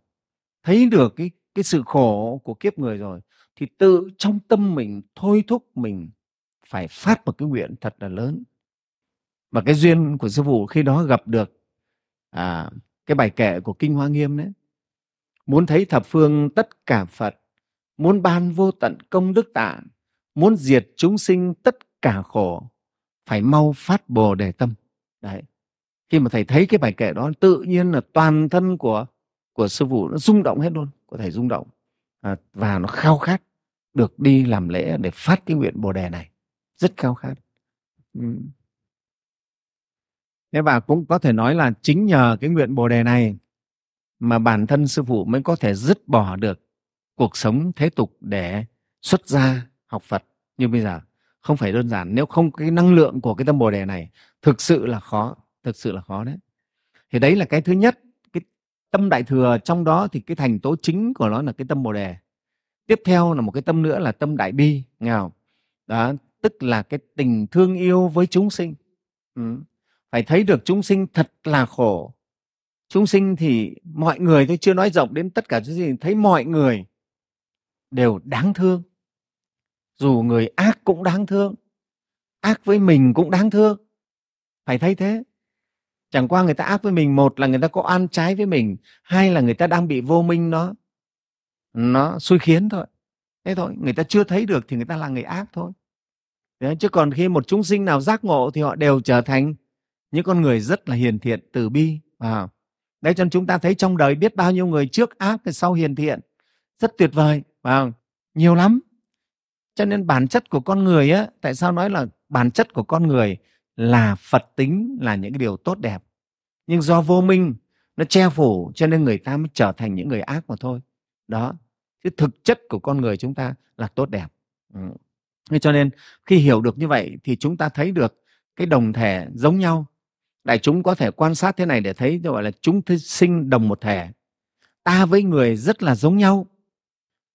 thấy được cái cái sự khổ của kiếp người rồi thì tự trong tâm mình thôi thúc mình phải phát một cái nguyện thật là lớn. Và cái duyên của sư phụ khi đó gặp được à, cái bài kệ của kinh hoa nghiêm đấy muốn thấy thập phương tất cả phật muốn ban vô tận công đức tạ muốn diệt chúng sinh tất cả khổ phải mau phát bồ đề tâm. Đấy. Khi mà thầy thấy cái bài kệ đó tự nhiên là toàn thân của của sư phụ nó rung động hết luôn có thể rung động à, và nó khao khát được đi làm lễ để phát cái nguyện bồ đề này. Rất khao khát. Ừ. thế và cũng có thể nói là chính nhờ cái nguyện bồ đề này mà bản thân sư phụ mới có thể dứt bỏ được cuộc sống thế tục để xuất gia học Phật như bây giờ. Không phải đơn giản nếu không cái năng lượng của cái tâm bồ đề này thực sự là khó thực sự là khó đấy. Thì đấy là cái thứ nhất tâm đại thừa, trong đó thì cái thành tố chính của nó là cái tâm bồ đề. Tiếp theo là một cái tâm nữa là tâm đại bi, nghe không? Đó, tức là cái tình thương yêu với chúng sinh. Ừ. phải thấy được chúng sinh thật là khổ. Chúng sinh thì mọi người, tôi chưa nói rộng đến tất cả chúng sinh, thấy mọi người đều đáng thương. Dù người ác cũng đáng thương. Ác với mình cũng đáng thương. Phải thấy thế chẳng qua người ta ác với mình một là người ta có ăn trái với mình hai là người ta đang bị vô minh nó nó xui khiến thôi. Thế thôi người ta chưa thấy được thì người ta là người ác thôi. Đấy, chứ còn khi một chúng sinh nào giác ngộ thì họ đều trở thành những con người rất là hiền thiện từ bi à. đấy cho nên chúng ta thấy trong đời biết bao nhiêu người trước ác thì sau hiền thiện. Rất tuyệt vời à. nhiều lắm. Cho nên bản chất của con người á tại sao nói là bản chất của con người là phật tính là những cái điều tốt đẹp? Nhưng do vô minh, nó che phủ cho nên người ta mới trở thành những người ác mà thôi. Đó. Chứ thực chất của con người chúng ta là tốt đẹp. Ừ. cho nên khi hiểu được như vậy thì chúng ta thấy được cái đồng thể giống nhau. Đại chúng có thể quan sát thế này để thấy gọi là chúng sinh đồng một thể. Ta với người rất là giống nhau.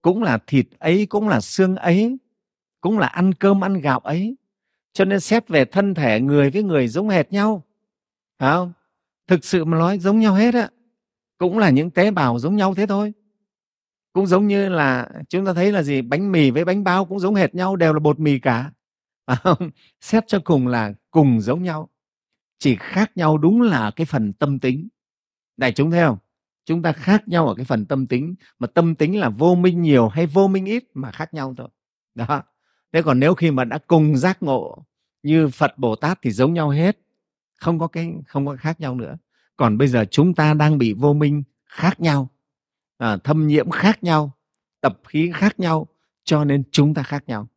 Cũng là thịt ấy, cũng là xương ấy, cũng là ăn cơm, ăn gạo ấy. Cho nên xét về thân thể người với người giống hệt nhau. Phải không? Thực sự mà nói giống nhau hết á. Cũng là những tế bào giống nhau thế thôi. Cũng giống như là chúng ta thấy là gì bánh mì với bánh bao cũng giống hệt nhau đều là bột mì cả. À, không? Xét cho cùng là cùng giống nhau. Chỉ khác nhau đúng là cái phần tâm tính. Đại chúng thấy không? Chúng ta khác nhau ở cái phần tâm tính mà tâm tính là vô minh nhiều hay vô minh ít mà khác nhau thôi. Đó. Thế còn nếu khi mà đã cùng giác ngộ như phật bồ tát thì giống nhau hết không có cái không có khác nhau nữa. Còn bây giờ chúng ta đang bị vô minh khác nhau à, thâm nhiễm khác nhau tập khí khác nhau cho nên chúng ta khác nhau.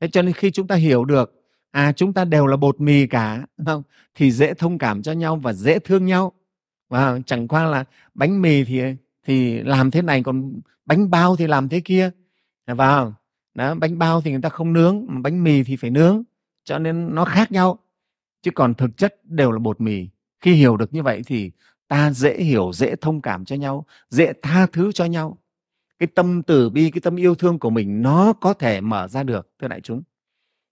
Thế cho nên khi chúng ta hiểu được à chúng ta đều là bột mì cả không? Thì dễ thông cảm cho nhau và dễ thương nhau. Và chẳng qua là bánh mì thì thì làm thế này còn bánh bao thì làm thế kia. Vào đó, bánh bao thì người ta không nướng mà bánh mì thì phải nướng cho nên nó khác nhau chứ còn thực chất đều là bột mì. Khi hiểu được như vậy thì ta dễ hiểu, dễ thông cảm cho nhau, dễ tha thứ cho nhau. Cái tâm từ bi, cái tâm yêu thương của mình nó có thể mở ra được, thưa đại chúng.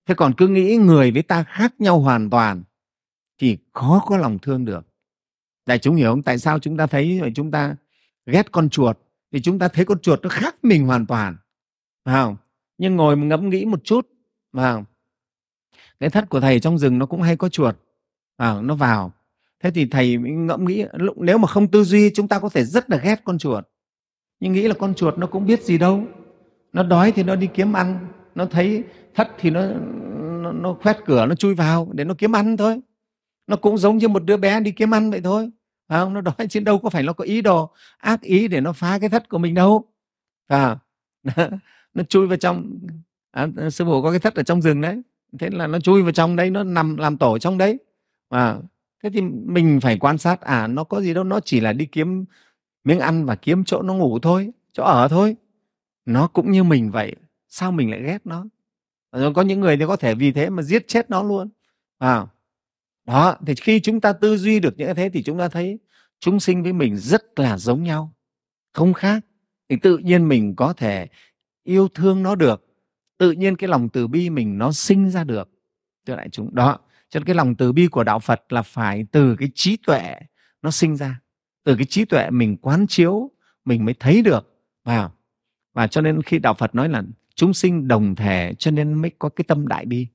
Thế còn cứ nghĩ người với ta khác nhau hoàn toàn thì khó có lòng thương được. Đại chúng hiểu không? Tại sao chúng ta thấy vậy chúng ta ghét con chuột thì chúng ta thấy con chuột nó khác mình hoàn toàn, phải không? Nhưng ngồi ngẫm nghĩ một chút, phải không? Cái thất của thầy trong rừng nó cũng hay có chuột. À, nó vào. Thế thì thầy ngẫm nghĩ nếu mà không tư duy chúng ta có thể rất là ghét con chuột. Nhưng nghĩ là con chuột nó cũng biết gì đâu. Nó đói thì nó đi kiếm ăn. Nó thấy thất thì nó nó, nó khoét cửa nó chui vào để nó kiếm ăn thôi. Nó cũng giống như một đứa bé đi kiếm ăn vậy thôi. Phải không? Nó đói chứ đâu có phải nó có ý đồ ác ý để nó phá cái thất của mình đâu. À nó chui vào trong à, sư phụ có cái thất ở trong rừng đấy thế là nó chui vào trong đấy nó nằm làm tổ trong đấy. À, thế thì mình phải quan sát à nó có gì đâu nó chỉ là đi kiếm miếng ăn và kiếm chỗ nó ngủ thôi chỗ ở thôi. Nó cũng như mình vậy sao mình lại ghét nó? Rồi có những người thì có thể vì thế mà giết chết nó luôn. À, đó thì khi chúng ta tư duy được những thế thì chúng ta thấy chúng sinh với mình rất là giống nhau không khác. Thì tự nhiên mình có thể yêu thương nó được tự nhiên cái lòng từ bi mình nó sinh ra được. Thưa đại chúng, đó, cho nên cái lòng từ bi của đạo phật là phải từ cái trí tuệ nó sinh ra. Từ cái trí tuệ mình quán chiếu, mình mới thấy được vào và cho nên khi đạo phật nói là chúng sinh đồng thể, cho nên mới có cái tâm đại bi.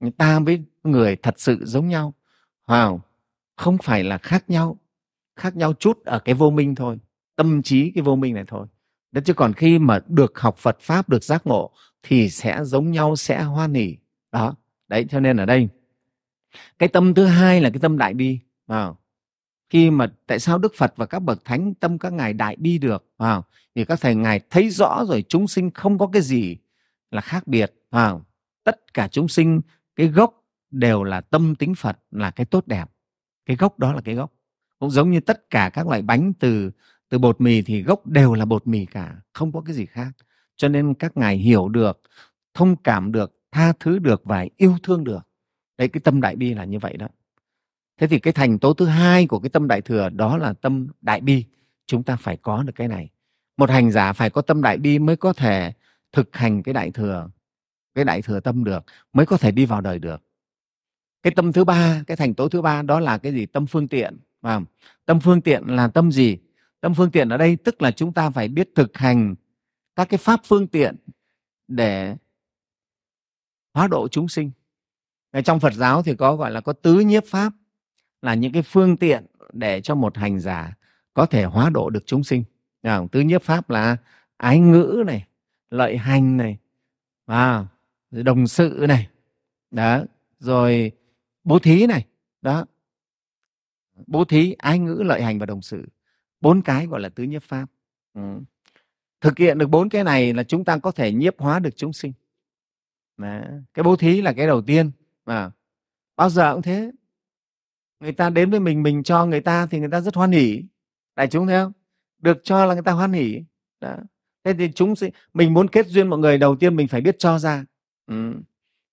Người ta với người thật sự giống nhau wow không? Phải là khác nhau khác nhau chút ở cái vô minh thôi, tâm trí cái vô minh này thôi. Đó chứ còn khi mà được học Phật pháp, được giác ngộ thì sẽ giống nhau, sẽ hoan hỉ. Đó, đấy, cho nên ở đây, cái tâm thứ hai là cái tâm đại bi vào khi mà tại sao Đức Phật và các bậc thánh tâm các ngài đại bi được vào thì các thầy ngài thấy rõ rồi, chúng sinh không có cái gì là khác biệt vào tất cả chúng sinh, cái gốc đều là tâm tính Phật là cái tốt đẹp. Cái gốc đó là cái gốc. Cũng giống như tất cả các loại bánh từ từ bột mì thì gốc đều là bột mì cả, không có cái gì khác cho nên các ngài hiểu được, thông cảm được, tha thứ được và yêu thương được. Đấy, cái tâm đại bi là như vậy đó. Thế thì cái thành tố thứ hai của cái tâm đại thừa đó là tâm đại bi. Chúng ta phải có được cái này. Một hành giả phải có tâm đại bi mới có thể thực hành cái đại thừa, cái đại thừa tâm được, mới có thể đi vào đời được. Cái tâm thứ ba, cái thành tố thứ ba đó là cái gì? Tâm phương tiện và tâm phương tiện là tâm gì? Tâm phương tiện ở đây tức là chúng ta phải biết thực hành các cái pháp phương tiện để hóa độ chúng sinh. Ở trong phật giáo thì có, gọi là có tứ nhiếp pháp, là những cái phương tiện để cho một hành giả có thể hóa độ được chúng sinh. Tứ nhiếp pháp là ái ngữ này, lợi hành này và đồng sự này, đó, rồi bố thí này, đó. Bố thí, ái ngữ, lợi hành và đồng sự, bốn cái gọi là tứ nhiếp pháp. Ừ thực hiện được bốn cái này là chúng ta có thể nhiếp hóa được chúng sinh Đó. cái bố thí là cái đầu tiên, mà bao giờ cũng thế người ta đến với mình mình cho người ta thì người ta rất hoan hỉ đại chúng thấy không được cho là người ta hoan hỉ Đó. thế thì chúng sinh, mình muốn kết duyên mọi người, đầu tiên mình phải biết cho ra ừ.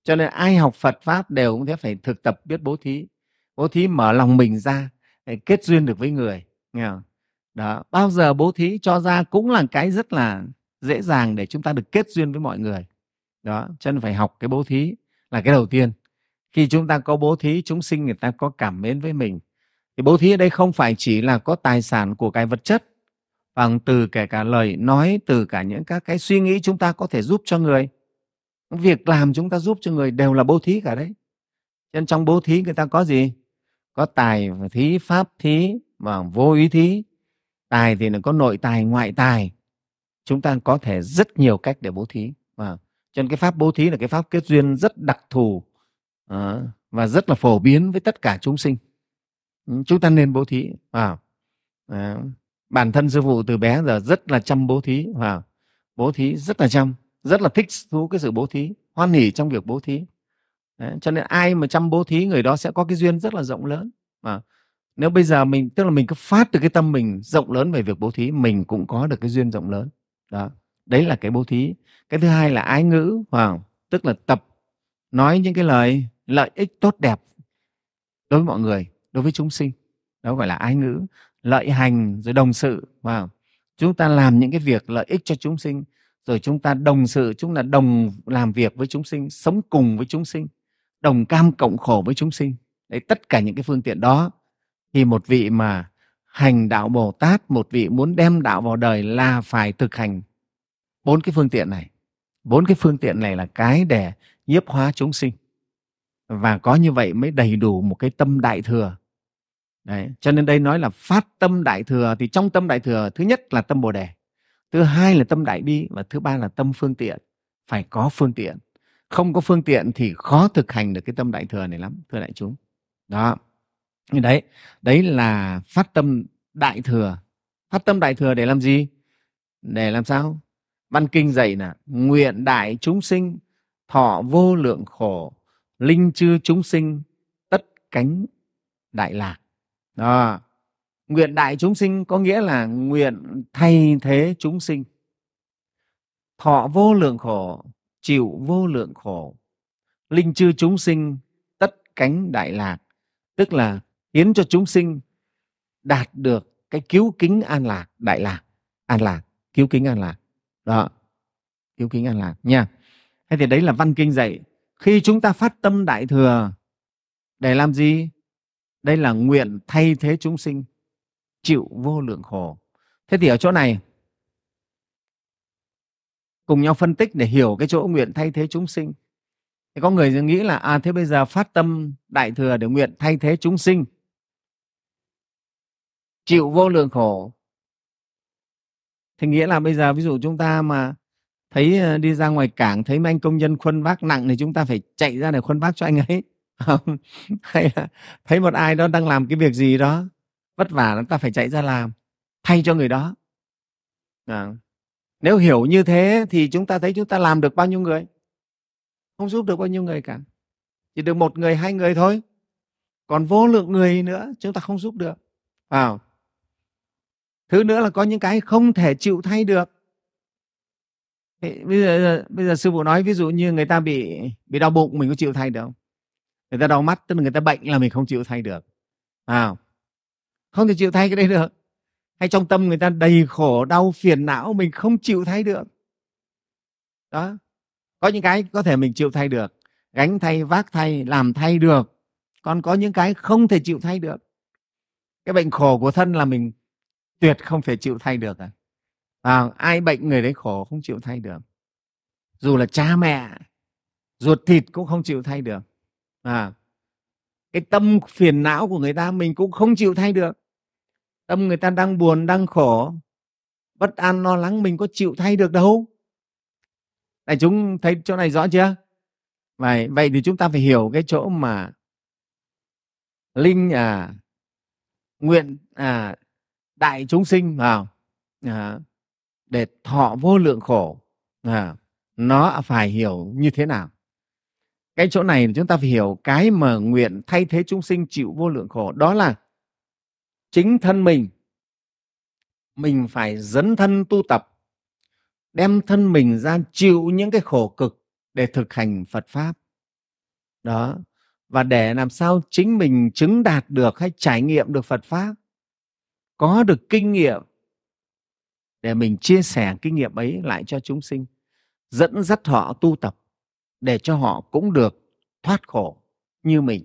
cho nên ai học phật pháp đều cũng thế, phải thực tập biết bố thí bố thí mở lòng mình ra để kết duyên được với người, nghe không? Đó, bao giờ bố thí cho ra cũng là cái rất là dễ dàng để chúng ta được kết duyên với mọi người. Đó, cho nên phải học cái bố thí là cái đầu tiên. Khi chúng ta có bố thí, chúng sinh người ta có cảm mến với mình. Thì bố thí ở đây không phải chỉ là có tài sản của cái vật chất, bằng từ kể cả lời nói, từ cả những các cái suy nghĩ chúng ta có thể giúp cho người. Việc làm chúng ta giúp cho người đều là bố thí cả đấy. Cho nên trong bố thí người ta có gì? Có tài thí, pháp thí và vô ý thí tài thì nó có nội tài ngoại tài. Chúng ta có thể rất nhiều cách để bố thí. Và cho nên cái pháp bố thí là cái pháp kết duyên rất đặc thù à, và rất là phổ biến với tất cả chúng sinh. Ừ, chúng ta nên bố thí. Vào à, ờ, bản thân sư phụ từ bé giờ rất là chăm bố thí. Và bố thí rất là chăm rất là thích thú cái sự bố thí hoan hỉ trong việc bố thí. Đấy, cho nên ai mà chăm bố thí người đó sẽ có cái duyên rất là rộng lớn. Mà nếu bây giờ mình, tức là mình cứ phát từ cái tâm mình rộng lớn về việc bố thí, mình cũng có được cái duyên rộng lớn đó, đấy là cái bố thí cái thứ hai là ái ngữ wow. tức là tập, nói những cái lời lợi ích tốt đẹp đối với mọi người, đối với chúng sinh đó gọi là ái ngữ, lợi hành rồi đồng sự wow. chúng ta làm những cái việc lợi ích cho chúng sinh, rồi chúng ta đồng sự, chúng ta đồng làm việc với chúng sinh, sống cùng với chúng sinh, đồng cam cộng khổ với chúng sinh đấy, tất cả những cái phương tiện đó thì một vị mà hành đạo bồ tát, một vị muốn đem đạo vào đời là phải thực hành bốn cái phương tiện này. Bốn cái phương tiện này là cái để nhiếp hóa chúng sinh. Và có như vậy mới đầy đủ một cái tâm đại thừa. Đấy. cho nên đây nói là phát tâm đại thừa, thì trong tâm đại thừa thứ nhất là tâm bồ đề, thứ hai là tâm đại bi, và thứ ba là tâm phương tiện. Phải có phương tiện. Không có phương tiện thì khó thực hành được cái tâm đại thừa này lắm, thưa đại chúng. Đó đấy đấy là phát tâm đại thừa. Phát tâm đại thừa để làm gì? Để làm sao? Văn kinh dạy là nguyện đại chúng sinh, thọ vô lượng khổ, linh chư chúng sinh, tất cánh đại lạc. Đó. Nguyện đại chúng sinh có nghĩa là nguyện thay thế chúng sinh. Thọ vô lượng khổ, chịu vô lượng khổ, linh chư chúng sinh, tất cánh đại lạc. Tức là khiến cho chúng sinh đạt được cái cứu kính an lạc, đại lạc. An lạc, cứu kính an lạc. Đó, cứu kính an lạc nha. Thế thì đấy là văn kinh dạy, khi chúng ta phát tâm đại thừa, để làm gì? Đây là nguyện thay thế chúng sinh, chịu vô lượng khổ. Thế thì ở chỗ này, cùng nhau phân tích để hiểu cái chỗ nguyện thay thế chúng sinh. Thì có người nghĩ là à thế bây giờ phát tâm đại thừa để nguyện thay thế chúng sinh chịu vô lượng khổ. Thì nghĩa là bây giờ ví dụ chúng ta mà thấy ờ, đi ra ngoài cảng, thấy mấy anh công nhân khuân vác nặng thì chúng ta phải chạy ra để khuân vác cho anh ấy. Hay là thấy một ai đó đang làm cái việc gì đó, vất vả chúng ta phải chạy ra làm, thay cho người đó. À. nếu hiểu như thế thì chúng ta thấy chúng ta làm được bao nhiêu người? Không giúp được bao nhiêu người cả. Chỉ được một người, hai người thôi. Còn vô lượng người nữa, chúng ta không giúp được. Vào thứ nữa là có những cái không thể chịu thay được. Bây giờ bây giờ sư phụ nói ví dụ như người ta bị bị đau bụng mình có chịu thay được không? Người ta đau mắt tức là người ta bệnh là mình không chịu thay được. À, không thể chịu thay cái đấy được. Hay trong tâm người ta đầy khổ đau phiền não mình không chịu thay được. Đó. Có những cái có thể mình chịu thay được. Gánh thay vác thay làm thay được. Còn có những cái không thể chịu thay được. Cái bệnh khổ của thân là mình tuyệt không thể chịu thay được à, à ai bệnh người đấy khổ không chịu thay được. Dù là cha mẹ ruột thịt cũng không chịu thay được. À cái tâm phiền não của người ta mình cũng không chịu thay được. Tâm người ta đang buồn đang khổ bất an lo lắng mình có chịu thay được đâu. Đại chúng thấy chỗ này rõ chưa? Vậy vậy thì chúng ta phải hiểu cái chỗ mà linh à nguyện à đại chúng sinh vào. À, để thọ vô lượng khổ. À, nó phải hiểu như thế nào? Cái chỗ này chúng ta phải hiểu cái mà nguyện thay thế chúng sinh chịu vô lượng khổ đó là chính thân mình. Mình phải dấn thân tu tập đem thân mình ra chịu những cái khổ cực để thực hành Phật pháp. Đó và để làm sao chính mình chứng đạt được hay trải nghiệm được Phật pháp có được kinh nghiệm để mình chia sẻ kinh nghiệm ấy lại cho chúng sinh dẫn dắt họ tu tập để cho họ cũng được thoát khổ như mình.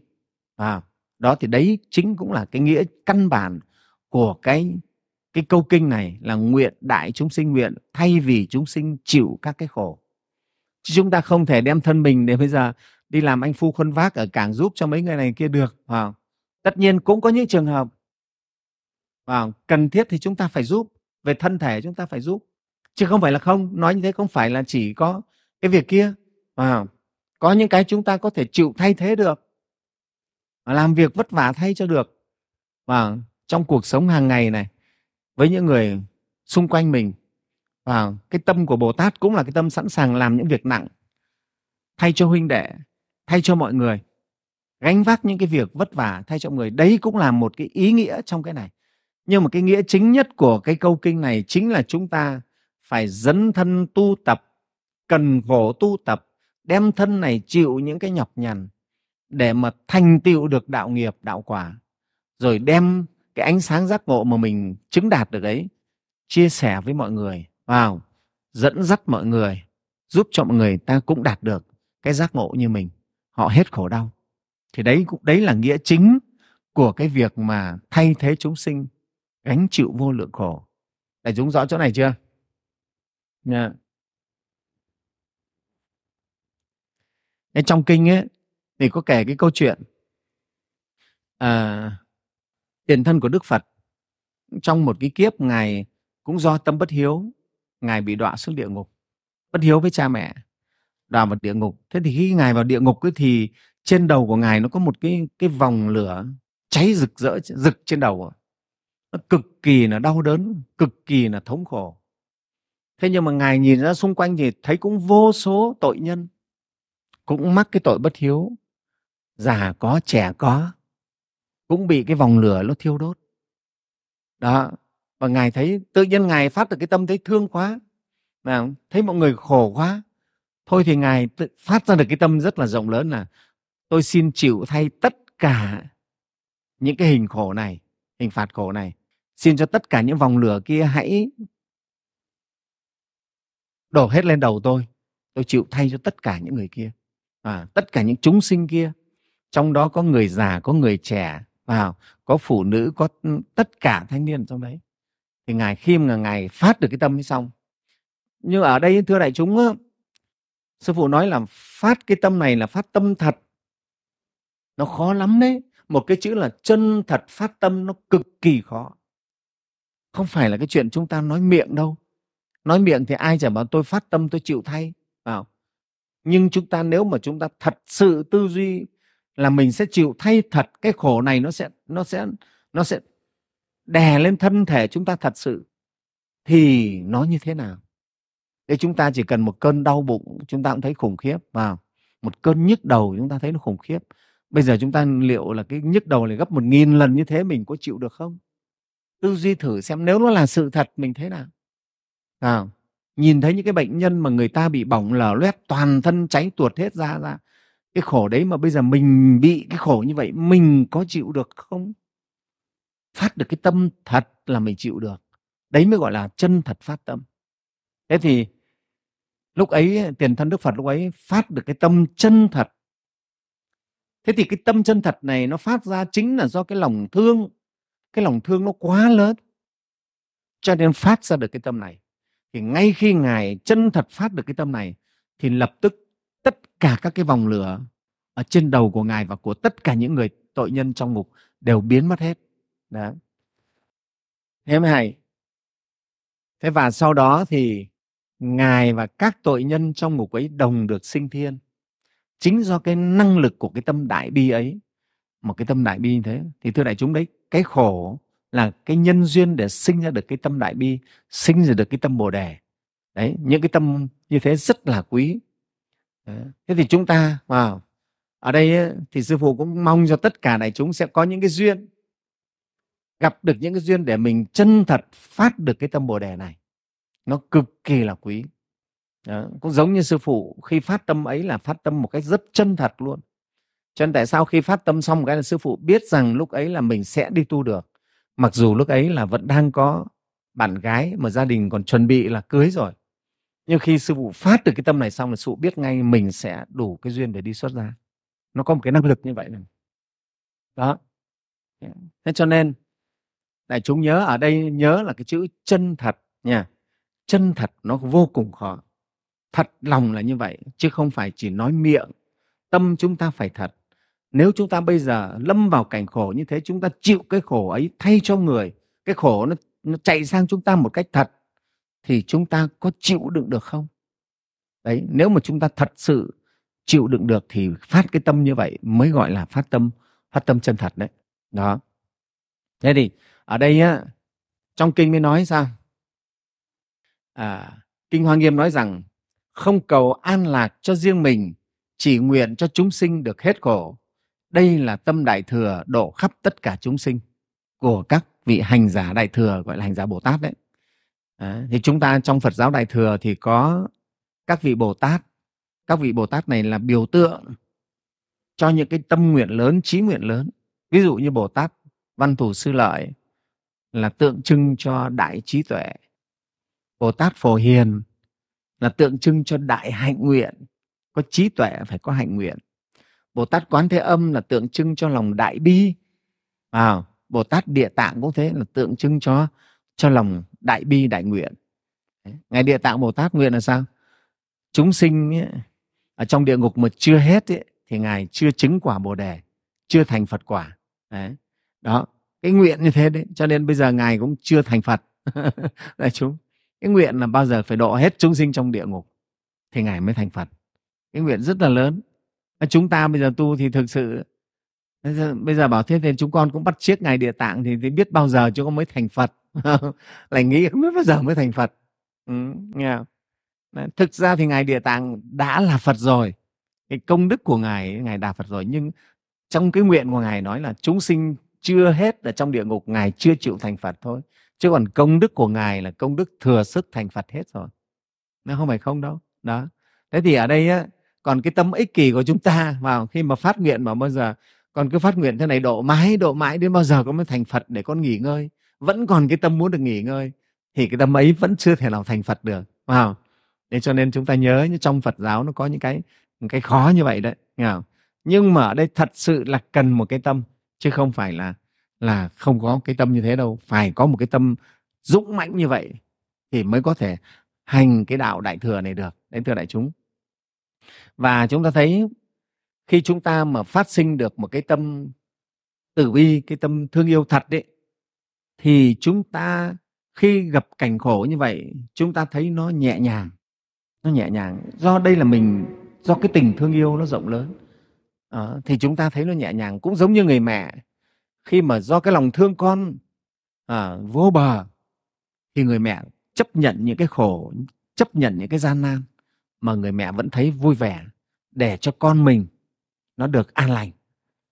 À, đó thì đấy chính cũng là cái nghĩa căn bản của cái cái câu kinh này là nguyện đại chúng sinh nguyện thay vì chúng sinh chịu các cái khổ. Chứ chúng ta không thể đem thân mình để bây giờ đi làm anh phu khuân vác ở cảng giúp cho mấy người này kia được à, tất nhiên cũng có những trường hợp à, cần thiết thì chúng ta phải giúp về thân thể chúng ta phải giúp. Chứ không phải là không nói như thế không phải là chỉ có cái việc kia. À, có những cái chúng ta có thể chịu thay thế được làm việc vất vả thay cho được. Và trong cuộc sống hàng ngày này với những người xung quanh mình và cái tâm của bồ tát cũng là cái tâm sẵn sàng làm những việc nặng thay cho huynh đệ thay cho mọi người gánh vác những cái việc vất vả thay cho người. Đấy cũng là một cái ý nghĩa trong cái này nhưng mà cái nghĩa chính nhất của cái câu kinh này chính là chúng ta phải dấn thân tu tập, cần khổ tu tập, đem thân này chịu những cái nhọc nhằn để mà thành tựu được đạo nghiệp, đạo quả. Rồi đem cái ánh sáng giác ngộ mà mình chứng đạt được ấy, chia sẻ với mọi người. Vào dẫn dắt mọi người, giúp cho mọi người ta cũng đạt được cái giác ngộ như mình. Họ hết khổ đau. Thì đấy cũng, đấy là nghĩa chính của cái việc mà thay thế chúng sinh gánh chịu vô lượng khổ. Đại chúng rõ chỗ này chưa? Yeah. trong kinh ấy thì có kể cái câu chuyện à, tiền thân của Đức Phật trong một cái kiếp ngài cũng do tâm bất hiếu ngài bị đọa xuống địa ngục bất hiếu với cha mẹ đọa vào địa ngục. Thế thì khi ngài vào địa ngục ấy thì trên đầu của ngài nó có một cái cái vòng lửa cháy rực rỡ rực trên đầu nó cực kỳ là đau đớn, cực kỳ là thống khổ. Thế nhưng mà ngài nhìn ra xung quanh thì thấy cũng vô số tội nhân, cũng mắc cái tội bất hiếu. Già có, trẻ có, cũng bị cái vòng lửa nó thiêu đốt. Đó, và ngài thấy, tự nhiên ngài phát được cái tâm thấy thương quá mà thấy mọi người khổ quá. Thôi thì ngài tự phát ra được cái tâm rất là rộng lớn là, tôi xin chịu thay tất cả những cái hình khổ này, hình phạt khổ này xin cho tất cả những vòng lửa kia hãy đổ hết lên đầu tôi. Tôi chịu thay cho tất cả những người kia. À, tất cả những chúng sinh kia. Trong đó có người già có người trẻ vào có phụ nữ có tất cả thanh niên trong đấy. Thì ngài khi mà ngài phát được cái tâm ấy xong. Như ở đây thưa đại chúng sư phụ nói là phát cái tâm này là phát tâm thật. Nó khó lắm đấy. Một cái chữ là chân thật phát tâm nó cực kỳ khó không phải là cái chuyện chúng ta nói miệng đâu. Nói miệng thì ai chả bảo tôi phát tâm, tôi chịu thay vào nhưng chúng ta nếu mà chúng ta thật sự tư duy là mình sẽ chịu thay thật, cái khổ này nó sẽ nó sẽ nó sẽ đè lên thân thể chúng ta thật sự, thì nó như thế nào? Để chúng ta chỉ cần một cơn đau bụng, chúng ta cũng thấy khủng khiếp vào một cơn nhức đầu chúng ta thấy nó khủng khiếp. Bây giờ chúng ta liệu là cái nhức đầu này gấp một nghìn lần như thế mình có chịu được không? Tư duy thử xem nếu nó là sự thật mình thế nào. À, nhìn thấy những cái bệnh nhân mà người ta bị bỏng lở loét toàn thân cháy tuột hết ra ra cái khổ đấy mà bây giờ mình bị cái khổ như vậy mình có chịu được không? Phát được cái tâm thật là mình chịu được. Đấy mới gọi là chân thật phát tâm. Thế thì lúc ấy tiền thân đức phật lúc ấy phát được cái tâm chân thật. Thế thì cái tâm chân thật này nó phát ra chính là do cái lòng thương cái lòng thương nó quá lớn. Cho nên phát ra được cái tâm này. Thì ngay khi ngài chân thật phát được cái tâm này, thì lập tức tất cả các cái vòng lửa ở trên đầu của ngài và của tất cả những người tội nhân trong ngục đều biến mất hết. Đó. Thế mới hay. Thế và sau đó thì ngài và các tội nhân trong ngục ấy đồng được sinh thiên. Chính do cái năng lực của cái tâm đại bi ấy một cái tâm đại bi như thế. Thì thưa đại chúng đấy cái khổ là cái nhân duyên để sinh ra được cái tâm đại bi sinh ra được cái tâm bồ đề. Đấy những cái tâm như thế rất là quý. Đấy. thế thì chúng ta vào wow, ở đây thì sư phụ cũng mong cho tất cả đại chúng sẽ có những cái duyên gặp được những cái duyên để mình chân thật phát được cái tâm bồ đề này. Nó cực kỳ là quý. Đó. cũng giống như sư phụ khi phát tâm ấy là phát tâm một cách rất chân thật luôn cho nên tại sao khi phát tâm xong cái là sư phụ biết rằng lúc ấy là mình sẽ đi tu được? Mặc dù lúc ấy là vẫn đang có bạn gái mà gia đình còn chuẩn bị là cưới rồi. Nhưng khi sư phụ phát được cái tâm này xong là sư phụ biết ngay mình sẽ đủ cái duyên để đi xuất gia. Nó có một cái năng lực như vậy này. Đó. Thế cho nên, đại chúng nhớ, ở đây nhớ là cái chữ chân thật nha. Chân thật nó vô cùng khó. Thật lòng là như vậy, chứ không phải chỉ nói miệng. Tâm chúng ta phải thật nếu chúng ta bây giờ lâm vào cảnh khổ như thế chúng ta chịu cái khổ ấy thay cho người cái khổ nó, nó chạy sang chúng ta một cách thật thì chúng ta có chịu đựng được không? Đấy nếu mà chúng ta thật sự chịu đựng được thì phát cái tâm như vậy mới gọi là phát tâm phát tâm chân thật đấy. Đó. Thế thì ở đây á trong kinh mới nói sao? À, kinh hoa nghiêm nói rằng không cầu an lạc cho riêng mình chỉ nguyện cho chúng sinh được hết khổ đây là tâm đại thừa độ khắp tất cả chúng sinh của các vị hành giả đại thừa gọi là hành giả bồ tát đấy. À, thì chúng ta trong phật giáo đại thừa thì có các vị bồ tát. Các vị bồ tát này là biểu tượng cho những cái tâm nguyện lớn trí nguyện lớn. Ví dụ như bồ tát văn thủ sư lợi là tượng trưng cho đại trí tuệ. Bồ tát phổ hiền là tượng trưng cho đại hạnh nguyện. Có trí tuệ phải có hạnh nguyện bồ tát quán thế âm là tượng trưng cho lòng đại bi. À, bồ tát địa tạng cũng thế là tượng trưng cho cho lòng đại bi đại nguyện. Ngài địa tạng bồ tát nguyện là sao? Chúng sinh ấy, ở trong địa ngục mà chưa hết ấy, thì ngài chưa chứng quả bồ đề chưa thành phật quả. Đấy đó cái nguyện như thế đấy cho nên bây giờ ngài cũng chưa thành phật. Đại chúng cái nguyện là bao giờ phải độ hết chúng sinh trong địa ngục thì ngài mới thành phật. Cái nguyện rất là lớn. Ờ, chúng ta bây giờ tu thì thực sự bây giờ bảo thế thì chúng con cũng bắt chiếc ngài địa tạng thì, thì biết bao giờ chúng con mới thành phật. Lại nghĩ không biết bao giờ mới thành phật. Ừ, nghe không? thực ra thì ngài địa tạng đã là phật rồi. Cái công đức của ngài ngài đạt phật rồi. Nhưng trong cái nguyện của ngài nói là chúng sinh chưa hết ở trong địa ngục ngài chưa chịu thành phật thôi. Chứ còn công đức của ngài là công đức thừa sức thành phật hết rồi. Nó không phải không đâu. Đó. Thế thì ở đây á còn cái tâm ích kỷ của chúng ta vào khi mà phát nguyện mà bao giờ, còn cứ phát nguyện thế này độ mãi độ mãi đến bao giờ con mới thành phật để con nghỉ ngơi. Vẫn còn cái tâm muốn được nghỉ ngơi, thì cái tâm ấy vẫn chưa thể nào thành phật được, vào. Thế cho nên chúng ta nhớ như trong phật giáo nó có những cái những cái khó như vậy đấy, nghe không? nhưng mà ở đây thật sự là cần một cái tâm, chứ không phải là là không có cái tâm như thế đâu. Phải có một cái tâm dũng mãnh như vậy thì mới có thể hành cái đạo đại thừa này được đấy thưa đại chúng và chúng ta thấy khi chúng ta mà phát sinh được một cái tâm tử bi cái tâm thương yêu thật đấy thì chúng ta khi gặp cảnh khổ như vậy chúng ta thấy nó nhẹ nhàng nó nhẹ nhàng. Do đây là mình do cái tình thương yêu nó rộng lớn. À, thì chúng ta thấy nó nhẹ nhàng cũng giống như người mẹ. Khi mà do cái lòng thương con à, vô bờ thì người mẹ chấp nhận những cái khổ chấp nhận những cái gian nan mà người mẹ vẫn thấy vui vẻ để cho con mình nó được an lành.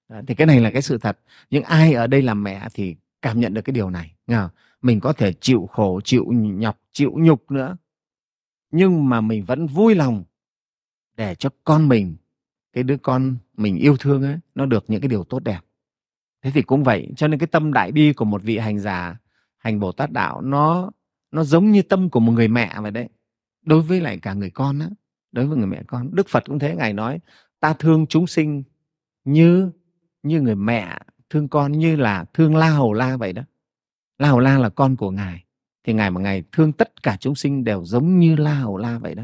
À, thì cái này là cái sự thật. Những ai ở đây làm mẹ thì cảm nhận được cái điều này nghe không? mình có thể chịu khổ chịu nhọc chịu nhục nữa. Nhưng mà mình vẫn vui lòng để cho con mình cái đứa con mình yêu thương ấy nó được những cái điều tốt đẹp. Thế thì cũng vậy cho nên cái tâm đại bi của một vị hành giả hành bồ tát đạo nó nó giống như tâm của một người mẹ vậy đấy. Đối với lại cả người con á đối với người mẹ con. Đức phật cũng thế ngài nói ta thương chúng sinh như như người mẹ thương con như là thương la hầu la vậy đó. La hầu la là con của ngài. Thì ngài mà ngài thương tất cả chúng sinh đều giống như la hầu la vậy đó.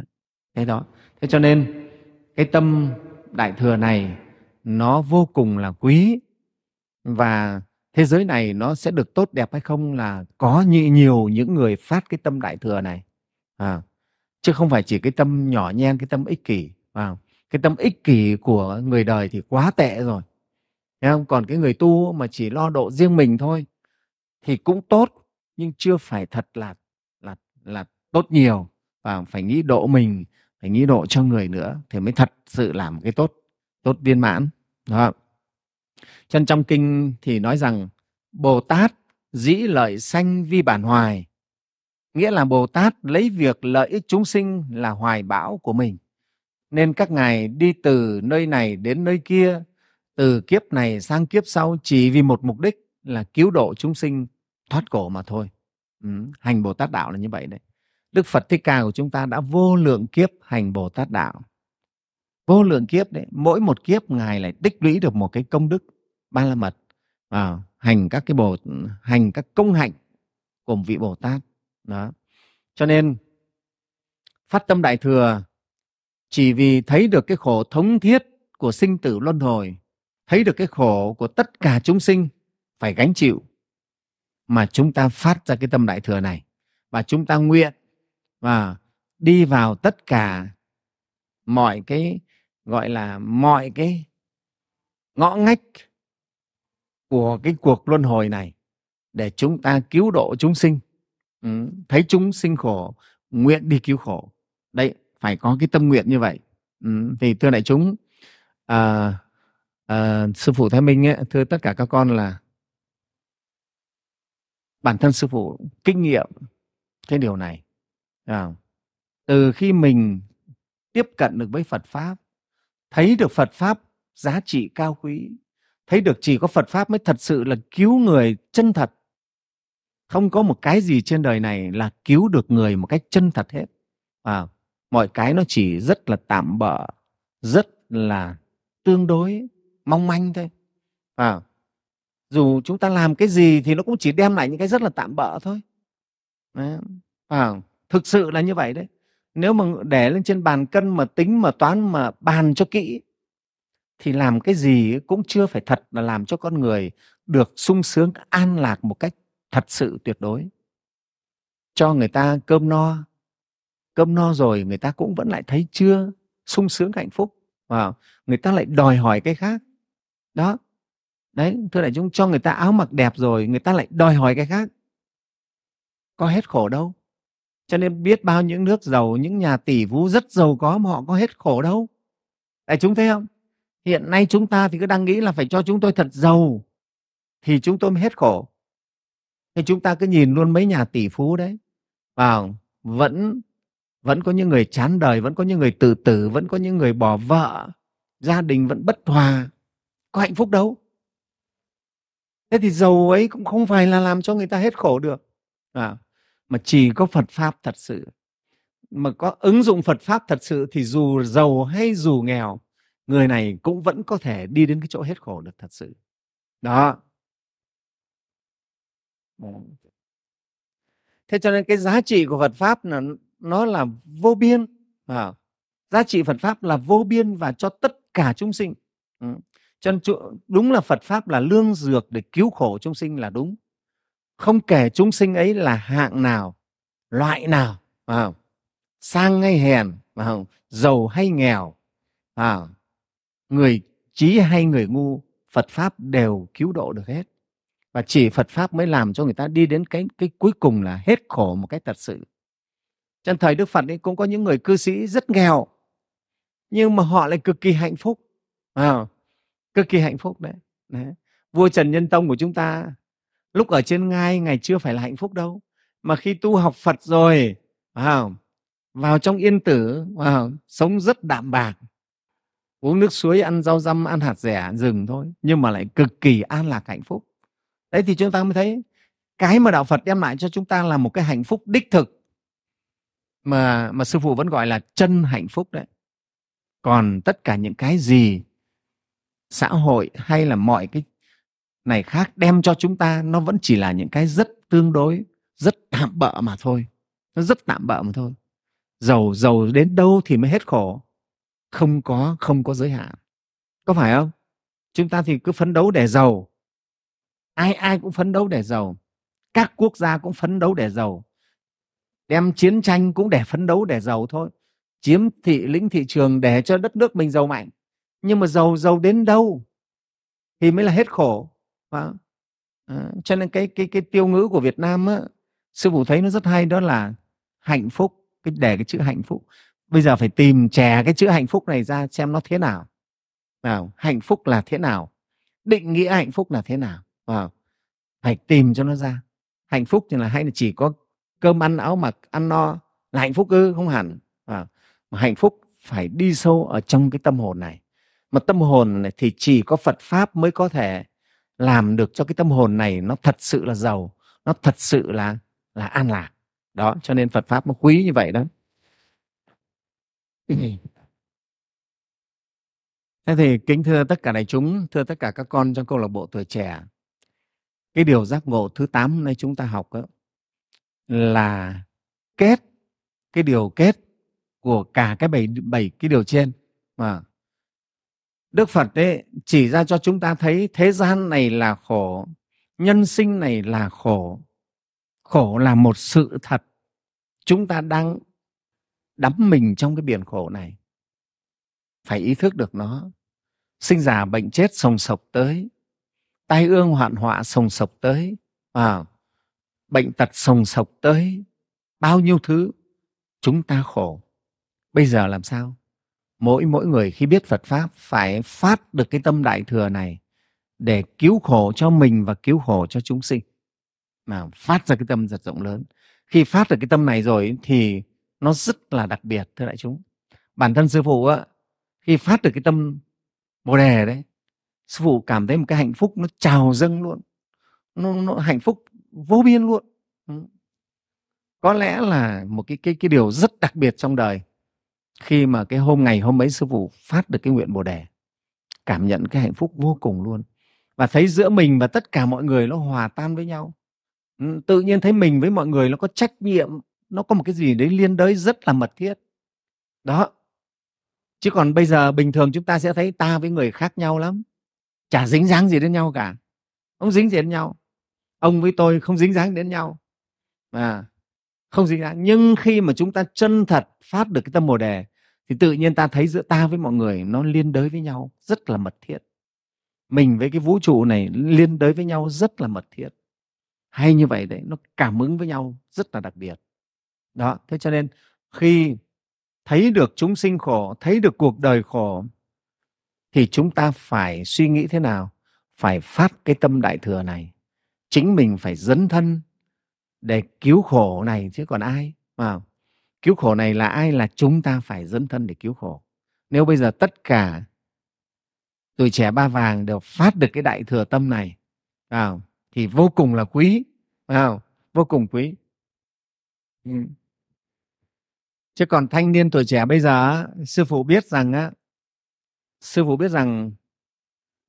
Thế đó. Thế cho nên cái tâm đại thừa này nó vô cùng là quý. Và thế giới này nó sẽ được tốt đẹp hay không là có nhiều những người phát cái tâm đại thừa này. À, chứ không phải chỉ cái tâm nhỏ nhen cái tâm ích kỷ à, cái tâm ích kỷ của người đời thì quá tệ rồi. Thấy không? còn cái người tu mà chỉ lo độ riêng mình thôi thì cũng tốt nhưng chưa phải thật là là là tốt nhiều. Và phải nghĩ độ mình phải nghĩ độ cho người nữa thì mới thật sự làm cái tốt tốt viên mãn đó chân trong kinh thì nói rằng bồ tát dĩ lợi sanh vi bản hoài nghĩa là bồ tát lấy việc lợi ích chúng sinh là hoài bão của mình. Nên các ngài đi từ nơi này đến nơi kia từ kiếp này sang kiếp sau chỉ vì một mục đích là cứu độ chúng sinh thoát cổ mà thôi. Ừ, hành bồ tát đạo là như vậy đấy. Đức phật thích ca của chúng ta đã vô lượng kiếp hành bồ tát đạo. Vô lượng kiếp đấy mỗi một kiếp ngài lại tích lũy được một cái công đức ba la mật à, hành các cái bồ hành các công hạnh của vị bồ tát đó. Cho nên, phát tâm đại thừa, chỉ vì thấy được cái khổ thống thiết của sinh tử luân hồi, thấy được cái khổ của tất cả chúng sinh phải gánh chịu, mà chúng ta phát ra cái tâm đại thừa này, và chúng ta nguyện và đi vào tất cả mọi cái, gọi là mọi cái ngõ ngách của cái cuộc luân hồi này để chúng ta cứu độ chúng sinh ừ, thấy chúng sinh khổ nguyện đi cứu khổ. Đấy phải có cái tâm nguyện như vậy. Ừ, thì thưa đại chúng à, à, sư phụ thái minh ấy, thưa tất cả các con là bản thân sư phụ kinh nghiệm cái điều này. À, từ khi mình tiếp cận được với phật pháp thấy được phật pháp giá trị cao quý thấy được chỉ có phật pháp mới thật sự là cứu người chân thật không có một cái gì trên đời này là cứu được người một cách chân thật hết. À, mọi cái nó chỉ rất là tạm bợ rất là tương đối mong manh thôi. À, dù chúng ta làm cái gì thì nó cũng chỉ đem lại những cái rất là tạm bợ thôi. Đấy. À, thực sự là như vậy đấy. Nếu mà để lên trên bàn cân mà tính mà toán mà bàn cho kỹ thì làm cái gì cũng chưa phải thật là làm cho con người được sung sướng an lạc một cách thật sự tuyệt đối. Cho người ta cơm no cơm no rồi người ta cũng vẫn lại thấy chưa sung sướng, hạnh phúc. Và người ta lại đòi hỏi cái khác. Đó. Đấy, thưa đại chúng, cho người ta áo mặc đẹp rồi người ta lại đòi hỏi cái khác. Có hết khổ đâu. Cho nên biết bao những nước giàu, những nhà tỷ phú rất giàu có mà họ có hết khổ đâu. Đại chúng thấy không? Hiện nay chúng ta thì cứ đang nghĩ là phải cho chúng tôi thật giàu thì chúng tôi mới hết khổ thì chúng ta cứ nhìn luôn mấy nhà tỷ phú đấy. Vào vẫn vẫn có những người chán đời vẫn có những người tự tử vẫn có những người bỏ vợ. Gia đình vẫn bất hòa. Có hạnh phúc đâu. Thế thì giàu ấy cũng không phải là làm cho người ta hết khổ được. À, mà chỉ có phật pháp thật sự. Mà có ứng dụng phật pháp thật sự thì dù giàu hay dù nghèo người này cũng vẫn có thể đi đến cái chỗ hết khổ được thật sự. Đó thế cho nên cái giá trị của phật pháp là nó là vô biên à, giá trị phật pháp là vô biên và cho tất cả chúng sinh. Ừ. cho nên đúng là phật pháp là lương dược để cứu khổ chúng sinh là đúng. Không kể chúng sinh ấy là hạng nào loại nào à, sang hay hèn à, giàu hay nghèo à, người trí hay người ngu phật pháp đều cứu độ được hết và chỉ phật pháp mới làm cho người ta đi đến cái cái cuối cùng là hết khổ một cách thật sự. Trong thời đức phật ấy cũng có những người cư sĩ rất nghèo nhưng mà họ lại cực kỳ hạnh phúc. À, cực kỳ hạnh phúc đấy. đấy. Vua trần nhân tông của chúng ta lúc ở trên ngai ngày chưa phải là hạnh phúc đâu. Mà khi tu học phật rồi à, vào trong yên tử à, sống rất đạm bạc. Uống nước suối ăn rau răm ăn hạt rẻ rừng thôi nhưng mà lại cực kỳ an lạc hạnh phúc đấy, thì chúng ta mới thấy cái mà đạo phật đem lại cho chúng ta là một cái hạnh phúc đích thực mà mà sư phụ vẫn gọi là chân hạnh phúc đấy. Còn tất cả những cái gì xã hội hay là mọi cái này khác đem cho chúng ta, nó vẫn chỉ là những cái rất tương đối, rất tạm bợ mà thôi. Nó rất tạm bợ mà thôi. Giàu giàu đến đâu thì mới hết khổ. Không có không có giới hạn. Có phải không? Chúng ta thì cứ phấn đấu để giàu ai ai cũng phấn đấu để giàu. Các quốc gia cũng phấn đấu để giàu. Đem chiến tranh cũng để phấn đấu để giàu thôi. Chiếm thị lĩnh thị trường để cho đất nước mình giàu mạnh. Nhưng mà giàu giàu đến đâu? Thì mới là hết khổ. À, cho nên cái cái cái tiêu ngữ của Việt Nam á, sư phụ thấy nó rất hay đó là hạnh phúc. Cái để cái chữ hạnh phúc. Bây giờ phải tìm chè cái chữ hạnh phúc này ra xem nó thế nào. Nào hạnh phúc là thế nào? Định nghĩa hạnh phúc là thế nào? Wow. phải tìm cho nó ra. Hạnh phúc thì là hay là chỉ có cơm ăn áo mặc ăn no là hạnh phúc ư không hẳn. À, mà hạnh phúc phải đi sâu ở trong cái tâm hồn này. Mà tâm hồn này thì chỉ có Phật pháp mới có thể làm được cho cái tâm hồn này nó thật sự là giàu nó thật sự là là an lạc. Đó cho nên Phật pháp nó quý như vậy đó. Thế thì kính thưa tất cả đại chúng thưa tất cả các con trong câu lạc bộ tuổi trẻ cái điều giác ngộ thứ 8 nay chúng ta học đó, là kết cái điều kết của cả cái bảy bảy cái điều trên mà Đức Phật ấy chỉ ra cho chúng ta thấy thế gian này là khổ, nhân sinh này là khổ. Khổ là một sự thật. Chúng ta đang đắm mình trong cái biển khổ này. Phải ý thức được nó. Sinh già bệnh chết sồng sộc tới. Tai ương hoạn họa sồng sộc tới. À, bệnh tật sồng sộc tới. Bao nhiêu thứ chúng ta khổ. Bây giờ làm sao? mỗi mỗi người khi biết Phật pháp phải phát được cái tâm đại thừa này để cứu khổ cho mình và cứu khổ cho chúng sinh mà phát ra cái tâm rất rộng lớn khi phát được cái tâm này rồi thì nó rất là đặc biệt thưa đại chúng bản thân sư phụ á khi phát được cái tâm bồ đề đấy sư phụ cảm thấy một cái hạnh phúc nó trào dâng luôn. Nó, nó hạnh phúc vô biên luôn. Ừ. Có lẽ là một cái cái cái điều rất đặc biệt trong đời. Khi mà cái hôm ngày hôm ấy sư phụ phát được cái nguyện bồ đề cảm nhận cái hạnh phúc vô cùng luôn. Và thấy giữa mình và tất cả mọi người nó hòa tan với nhau. Ừ, tự nhiên thấy mình với mọi người nó có trách nhiệm nó có một cái gì đấy liên đới rất là mật thiết. Đó. Chứ còn bây giờ bình thường chúng ta sẽ thấy ta với người khác nhau lắm chả dính dáng gì đến nhau cả. Không dính gì đến nhau. Ông với tôi không dính dáng đến nhau. À không dính dáng. Nhưng khi mà chúng ta chân thật phát được cái tâm bồ đề, thì tự nhiên ta thấy giữa ta với mọi người nó liên đới với nhau rất là mật thiết. Mình với cái vũ trụ này liên đới với nhau rất là mật thiết. Hay như vậy đấy, nó cảm ứng với nhau rất là đặc biệt. Đó, thế cho nên khi thấy được chúng sinh khổ, thấy được cuộc đời khổ thì chúng ta phải suy nghĩ thế nào? Phải phát cái tâm đại thừa này. Chính mình phải dấn thân để cứu khổ này chứ còn ai mà cứu khổ này là ai là chúng ta phải dấn thân để cứu khổ. Nếu bây giờ tất cả tuổi trẻ ba vàng đều phát được cái đại thừa tâm này à, thì vô cùng là quý à, vô cùng quý. Ừ. chứ còn thanh niên tuổi trẻ bây giờ sư phụ biết rằng á sư phụ biết rằng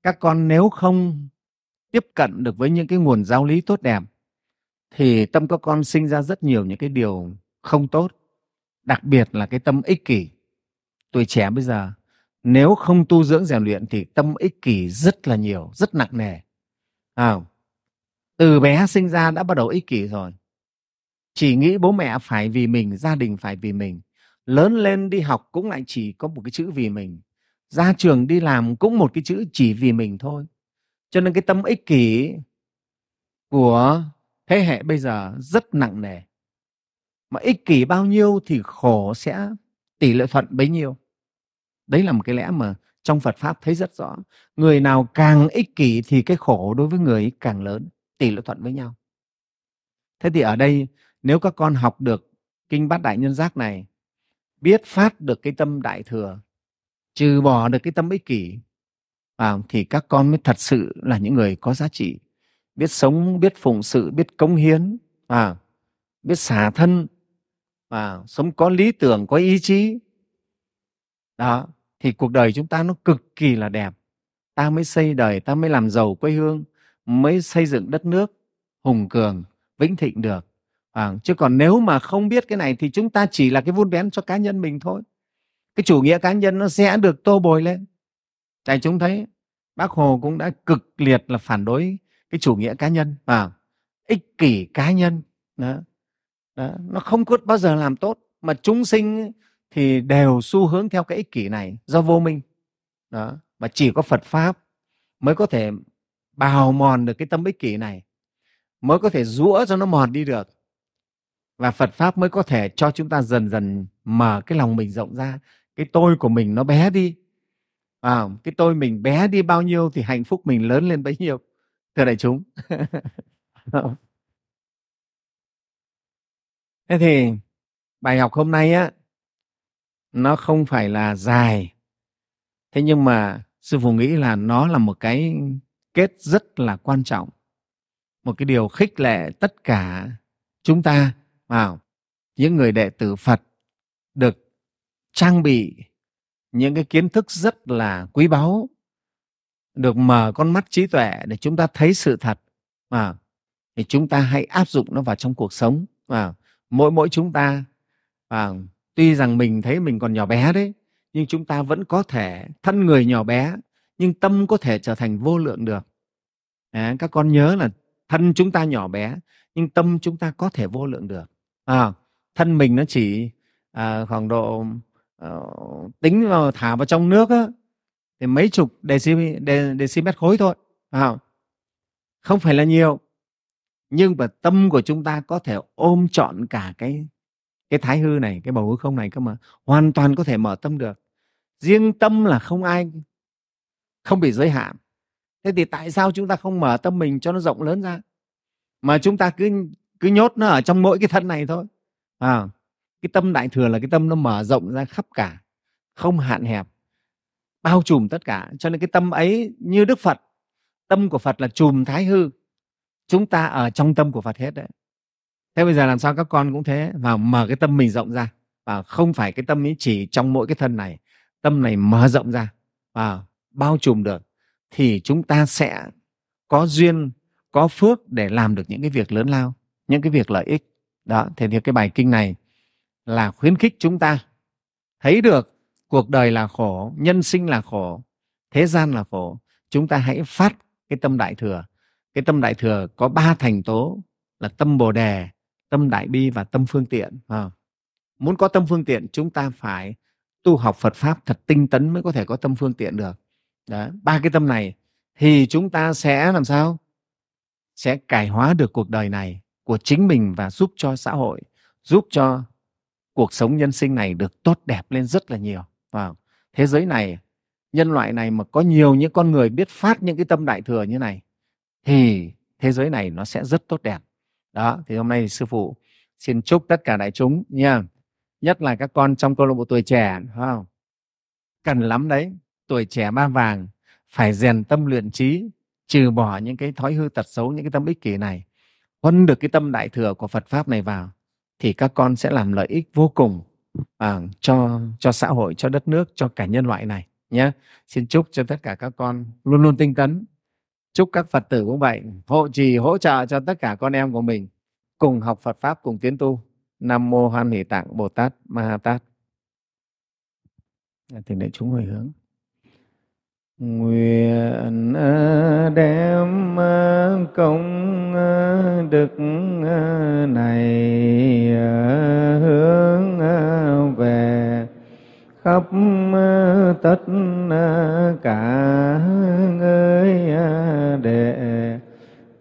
các con nếu không tiếp cận được với những cái nguồn giáo lý tốt đẹp thì tâm các con sinh ra rất nhiều những cái điều không tốt đặc biệt là cái tâm ích kỷ. Tuổi trẻ bây giờ nếu không tu dưỡng rèn luyện thì tâm ích kỷ rất là nhiều rất nặng nề. À, từ bé sinh ra đã bắt đầu ích kỷ rồi. Chỉ nghĩ bố mẹ phải vì mình gia đình phải vì mình. Lớn lên đi học cũng lại chỉ có một cái chữ vì mình ra trường đi làm cũng một cái chữ chỉ vì mình thôi. Cho nên cái tâm ích kỷ của thế hệ bây giờ rất nặng nề. Mà ích kỷ bao nhiêu thì khổ sẽ, tỷ lệ thuận bấy nhiêu. Đấy là một cái lẽ mà trong phật pháp thấy rất rõ. Người nào càng ích kỷ thì cái khổ đối với người ấy càng lớn, tỷ lệ thuận với nhau. Thế thì ở đây, nếu các con học được kinh bát đại nhân giác này, biết phát được cái tâm đại thừa trừ bỏ được cái tâm ích kỷ à, thì các con mới thật sự là những người có giá trị. Biết sống biết phụng sự biết cống hiến à, biết xả thân và sống có lý tưởng có ý chí. Đó thì cuộc đời chúng ta nó cực kỳ là đẹp. Ta mới xây đời ta mới làm giàu quê hương mới xây dựng đất nước hùng cường vĩnh thịnh được. À, chứ còn nếu mà không biết cái này thì chúng ta chỉ là cái vun bén cho cá nhân mình thôi cái chủ nghĩa cá nhân nó sẽ được tô bồi lên tại chúng thấy bác hồ cũng đã cực liệt là phản đối cái chủ nghĩa cá nhân à, ích kỷ cá nhân đó. Đó. nó không có bao giờ làm tốt mà chúng sinh thì đều xu hướng theo cái ích kỷ này do vô minh đó mà chỉ có Phật pháp mới có thể bào mòn được cái tâm ích kỷ này mới có thể rũa cho nó mòn đi được và Phật pháp mới có thể cho chúng ta dần dần mở cái lòng mình rộng ra cái tôi của mình nó bé đi. À, cái tôi mình bé đi bao nhiêu thì hạnh phúc mình lớn lên bấy nhiêu thưa đại chúng. Thế thì bài học hôm nay á nó không phải là dài. Thế nhưng mà sư phụ nghĩ là nó là một cái kết rất là quan trọng một cái điều khích lệ tất cả chúng ta. Vào những người đệ tử phật được trang bị những cái kiến thức rất là quý báu được mở con mắt trí tuệ để chúng ta thấy sự thật mà thì chúng ta hãy áp dụng nó vào trong cuộc sống và mỗi mỗi chúng ta và tuy rằng mình thấy mình còn nhỏ bé đấy nhưng chúng ta vẫn có thể thân người nhỏ bé nhưng tâm có thể trở thành vô lượng được. À, các con nhớ là thân chúng ta nhỏ bé nhưng tâm chúng ta có thể vô lượng được. À, thân mình nó chỉ à, khoảng độ uh, tính vào thả vào trong nước á, thì mấy chục deci, decimet khối thôi à, không? Phải là nhiều nhưng mà tâm của chúng ta có thể ôm trọn cả cái cái thái hư này cái bầu hư không này cơ mà hoàn toàn có thể mở tâm được. Riêng tâm là không ai không bị giới hạn. Thế thì tại sao chúng ta không mở tâm mình cho nó rộng lớn ra? Mà chúng ta cứ cứ nhốt nó ở trong mỗi cái thân này thôi à, cái tâm đại thừa là cái tâm nó mở rộng ra khắp cả, không hạn hẹp, bao trùm tất cả. Cho nên cái tâm ấy như đức phật, tâm của phật là trùm thái hư. Chúng ta ở trong tâm của phật hết đấy. Thế bây giờ làm sao các con cũng thế, vào mở cái tâm mình rộng ra. Và không phải cái tâm ấy chỉ trong mỗi cái thân này, tâm này mở rộng ra và bao trùm được, thì chúng ta sẽ có duyên, có phước để làm được những cái việc lớn lao, những cái việc lợi ích. Đó thì cái bài kinh này là khuyến khích chúng ta. Thấy được cuộc đời là khổ, nhân sinh là khổ, thế gian là khổ, chúng ta hãy phát cái tâm đại thừa. Cái tâm đại thừa có ba thành tố, là tâm bồ đề, tâm đại bi và tâm phương tiện à. muốn có tâm phương tiện, chúng ta phải tu học phật pháp thật tinh tấn mới có thể có tâm phương tiện được. Đó, ba cái tâm này thì chúng ta sẽ làm sao? Sẽ cải hóa được cuộc đời này của chính mình và giúp cho xã hội, giúp cho cuộc sống nhân sinh này được tốt đẹp lên rất là nhiều. Và thế giới này, nhân loại này mà có nhiều những con người biết phát những cái tâm đại thừa như này, thì thế giới này nó sẽ rất tốt đẹp. Đó, thì hôm nay thì sư phụ xin chúc tất cả đại chúng nha, nhất là các con trong câu lạc bộ tuổi trẻ không? Cần lắm đấy, tuổi trẻ ba vàng, phải rèn tâm luyện trí, trừ bỏ những cái thói hư tật xấu, những cái tâm ích kỷ này huân được cái tâm đại thừa của Phật pháp này vào thì các con sẽ làm lợi ích vô cùng à, cho cho xã hội cho đất nước cho cả nhân loại này nhé. Xin chúc cho tất cả các con luôn luôn tinh tấn. Chúc các phật tử cũng vậy hộ trì hỗ trợ cho tất cả con em của mình cùng học phật pháp cùng tiến tu. Nam mô hoan hỷ tạng bồ tát ma ha tát. Dạ, thì đại chúng hồi hướng nguyện ờ, đem ờ, công ờ, đức này hướng về khắp tất cả người đệ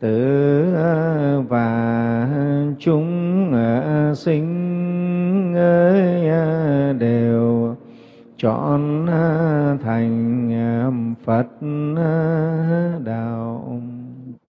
tử và chúng sinh đều chọn thành Phật đạo